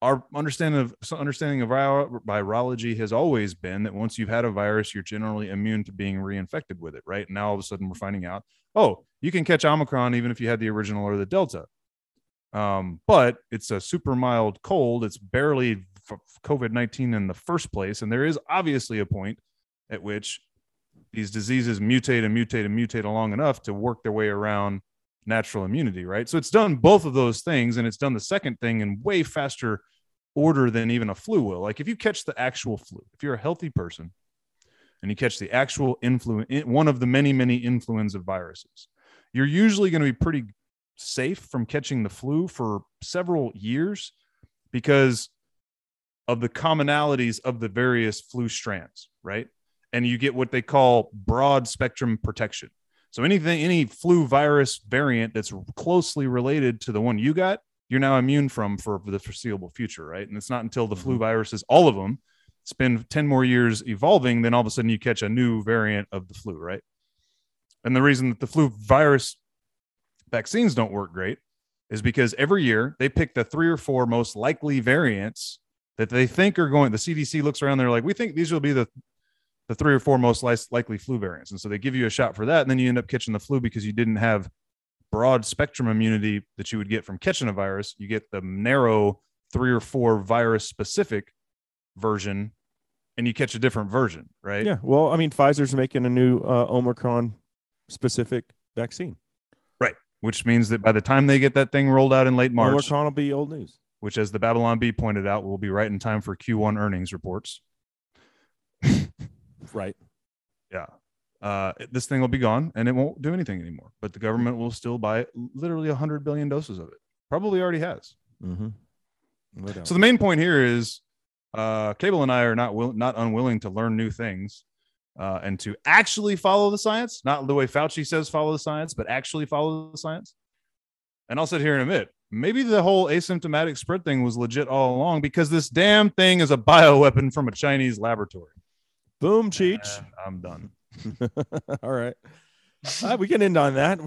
[SPEAKER 2] Our understanding of understanding of virology has always been that once you've had a virus you're generally immune to being reinfected with it right? And now all of a sudden we're finding out oh you can catch omicron even if you had the original or the delta um, but it's a super mild cold. It's barely f- covid-19 in the first place. And there is obviously a point at which these diseases mutate and mutate and mutate along enough to work their way around natural immunity right? So it's done both of those things and it's done the second thing in way faster order than even a flu will. Like if you catch the actual flu if you're a healthy person and you catch the actual influence one of the many many influenza viruses you're usually going to be pretty safe from catching the flu for several years because of the commonalities of the various flu strands, right? And you get what they call broad spectrum protection. So anything, any flu virus variant that's closely related to the one you got, you're now immune from for the foreseeable future, right? And it's not until the flu mm-hmm. viruses, all of them, spend 10 more years evolving, then all of a sudden you catch a new variant of the flu, right? And the reason that the flu virus vaccines don't work great is because every year they pick the three or four most likely variants that they think are going. The CDC looks around, they're like, we think these will be the the three or four most likely flu variants, and so they give you a shot for that, and then you end up catching the flu because you didn't have broad spectrum immunity that you would get from catching a virus. You get the narrow three or four virus specific version, and you catch a different version, right?
[SPEAKER 1] Yeah. Well, I mean, Pfizer's making a new uh, Omicron specific vaccine.
[SPEAKER 2] Which means that by the time they get that thing rolled out in late March,
[SPEAKER 1] Omicron will be old news.
[SPEAKER 2] which, as the Babylon Bee pointed out, will be right in time for Q1 earnings reports. [laughs]
[SPEAKER 1] Right.
[SPEAKER 2] Yeah. Uh, this thing will be gone and it won't do anything anymore. But the government will still buy literally 100 billion doses of it. Probably already has.
[SPEAKER 1] Mm-hmm. No.
[SPEAKER 2] So the main point here is uh, Cable and I are not will- not unwilling to learn new things uh, and to actually follow the science, not the way Fauci says follow the science, but actually follow the science. And I'll sit here and admit, maybe the whole asymptomatic spread thing was legit all along because this damn thing is a bioweapon from a Chinese laboratory.
[SPEAKER 1] Boom, Cheech.
[SPEAKER 2] And I'm done. [laughs]
[SPEAKER 1] All right. Right, we can end on that.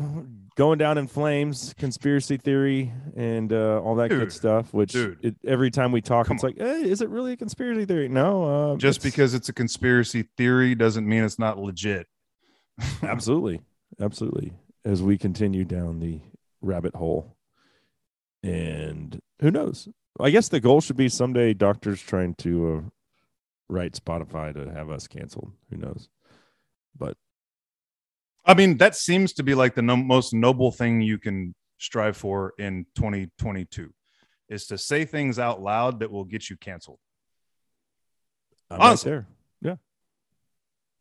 [SPEAKER 1] Going down in flames, conspiracy theory, and uh, all that
[SPEAKER 2] Dude,
[SPEAKER 1] good stuff. Which it, every time we talk,
[SPEAKER 2] Come
[SPEAKER 1] it's like, hey, is it really a conspiracy theory? No. Uh,
[SPEAKER 2] Just
[SPEAKER 1] it's-
[SPEAKER 2] because it's a conspiracy theory doesn't mean it's not legit. [laughs]
[SPEAKER 1] absolutely, absolutely. As we continue down the rabbit hole, and who knows? I guess the goal should be someday doctors trying to uh, write Spotify to have us canceled. Who knows? But
[SPEAKER 2] I mean, that seems to be like the no- most noble thing you can strive for in 2022 is to say things out loud that will get you canceled.
[SPEAKER 1] I'm right there. Yeah.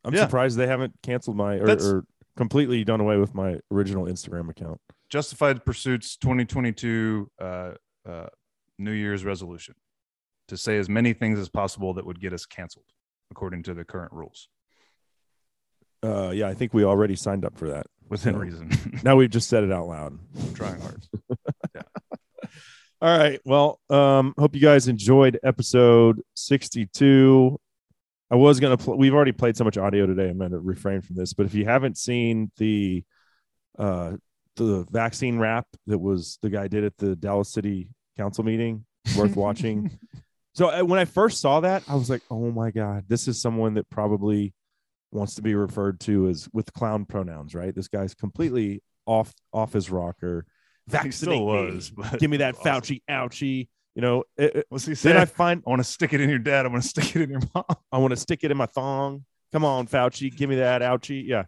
[SPEAKER 1] I'm
[SPEAKER 2] Yeah.
[SPEAKER 1] surprised they haven't canceled my or, or completely done away with my original Instagram account.
[SPEAKER 2] Justified Pursuits 2022 uh, uh, New Year's resolution to say as many things as possible that would get us canceled according to the current rules
[SPEAKER 1] Uh, yeah, I think we already signed up for that.
[SPEAKER 2] within
[SPEAKER 1] So-
[SPEAKER 2] reason. [laughs]
[SPEAKER 1] Now we've just said it out loud.
[SPEAKER 2] I'm trying hard. [laughs] yeah.
[SPEAKER 1] All right. Well, um, hope you guys enjoyed episode 62. I was gonna pl- we've already played so much audio today. I'm gonna refrain from this, but if you haven't seen the uh the vaccine rap that was the guy did at the Dallas City Council meeting, worth watching. [laughs] So uh, when I first saw that, I was like, "Oh my god, this is someone that probably wants to be referred to as with clown pronouns, right? This guy's completely off off his rocker. Vaccinate
[SPEAKER 2] was.
[SPEAKER 1] Give me that
[SPEAKER 2] awesome.
[SPEAKER 1] Fauci ouchie. You know, it, it-
[SPEAKER 2] What's he saying?
[SPEAKER 1] I
[SPEAKER 2] I,
[SPEAKER 1] find I
[SPEAKER 2] want to stick it in your dad. I want to stick it in your mom. [laughs]
[SPEAKER 1] I want to stick it in my thong. Come on, Fauci, give me that ouchie. Yeah.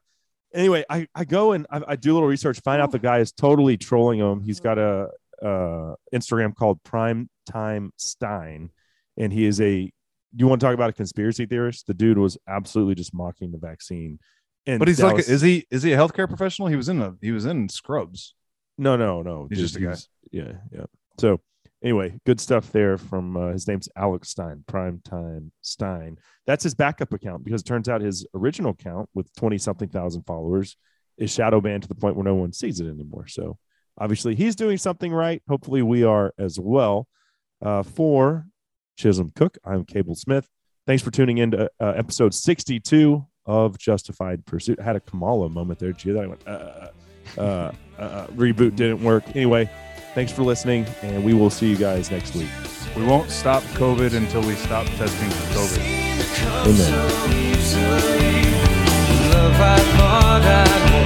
[SPEAKER 1] Anyway, I, I go and I, I do a little research, find out the guy is totally trolling him. He's got a, uh Instagram called Prime Time Stein, and he is a. You want to talk about a conspiracy theorist? The dude was absolutely just mocking the vaccine. And
[SPEAKER 2] But he's
[SPEAKER 1] that
[SPEAKER 2] like, is he is he a healthcare professional? He was in a he was in Scrubs.
[SPEAKER 1] No, no, no.
[SPEAKER 2] He's
[SPEAKER 1] dude,
[SPEAKER 2] just a guy.
[SPEAKER 1] Yeah, yeah. So anyway, good stuff there from uh, his name's Alex Stein, Primetime Stein. That's his backup account because it turns out his original account with 20 something thousand followers is shadow banned to the point where no one sees it anymore. So obviously he's doing something right. Hopefully we are as well. Uh, for Chisholm Cook, I'm Cable Smith. Thanks for tuning in to uh, episode 62 of Justified Pursuit. I had a Kamala moment there. Did you hear that? I went, uh, uh, uh, reboot didn't work. Anyway, thanks for listening, and we will see you guys next week.
[SPEAKER 2] We won't stop COVID until we stop testing for COVID.
[SPEAKER 1] Amen.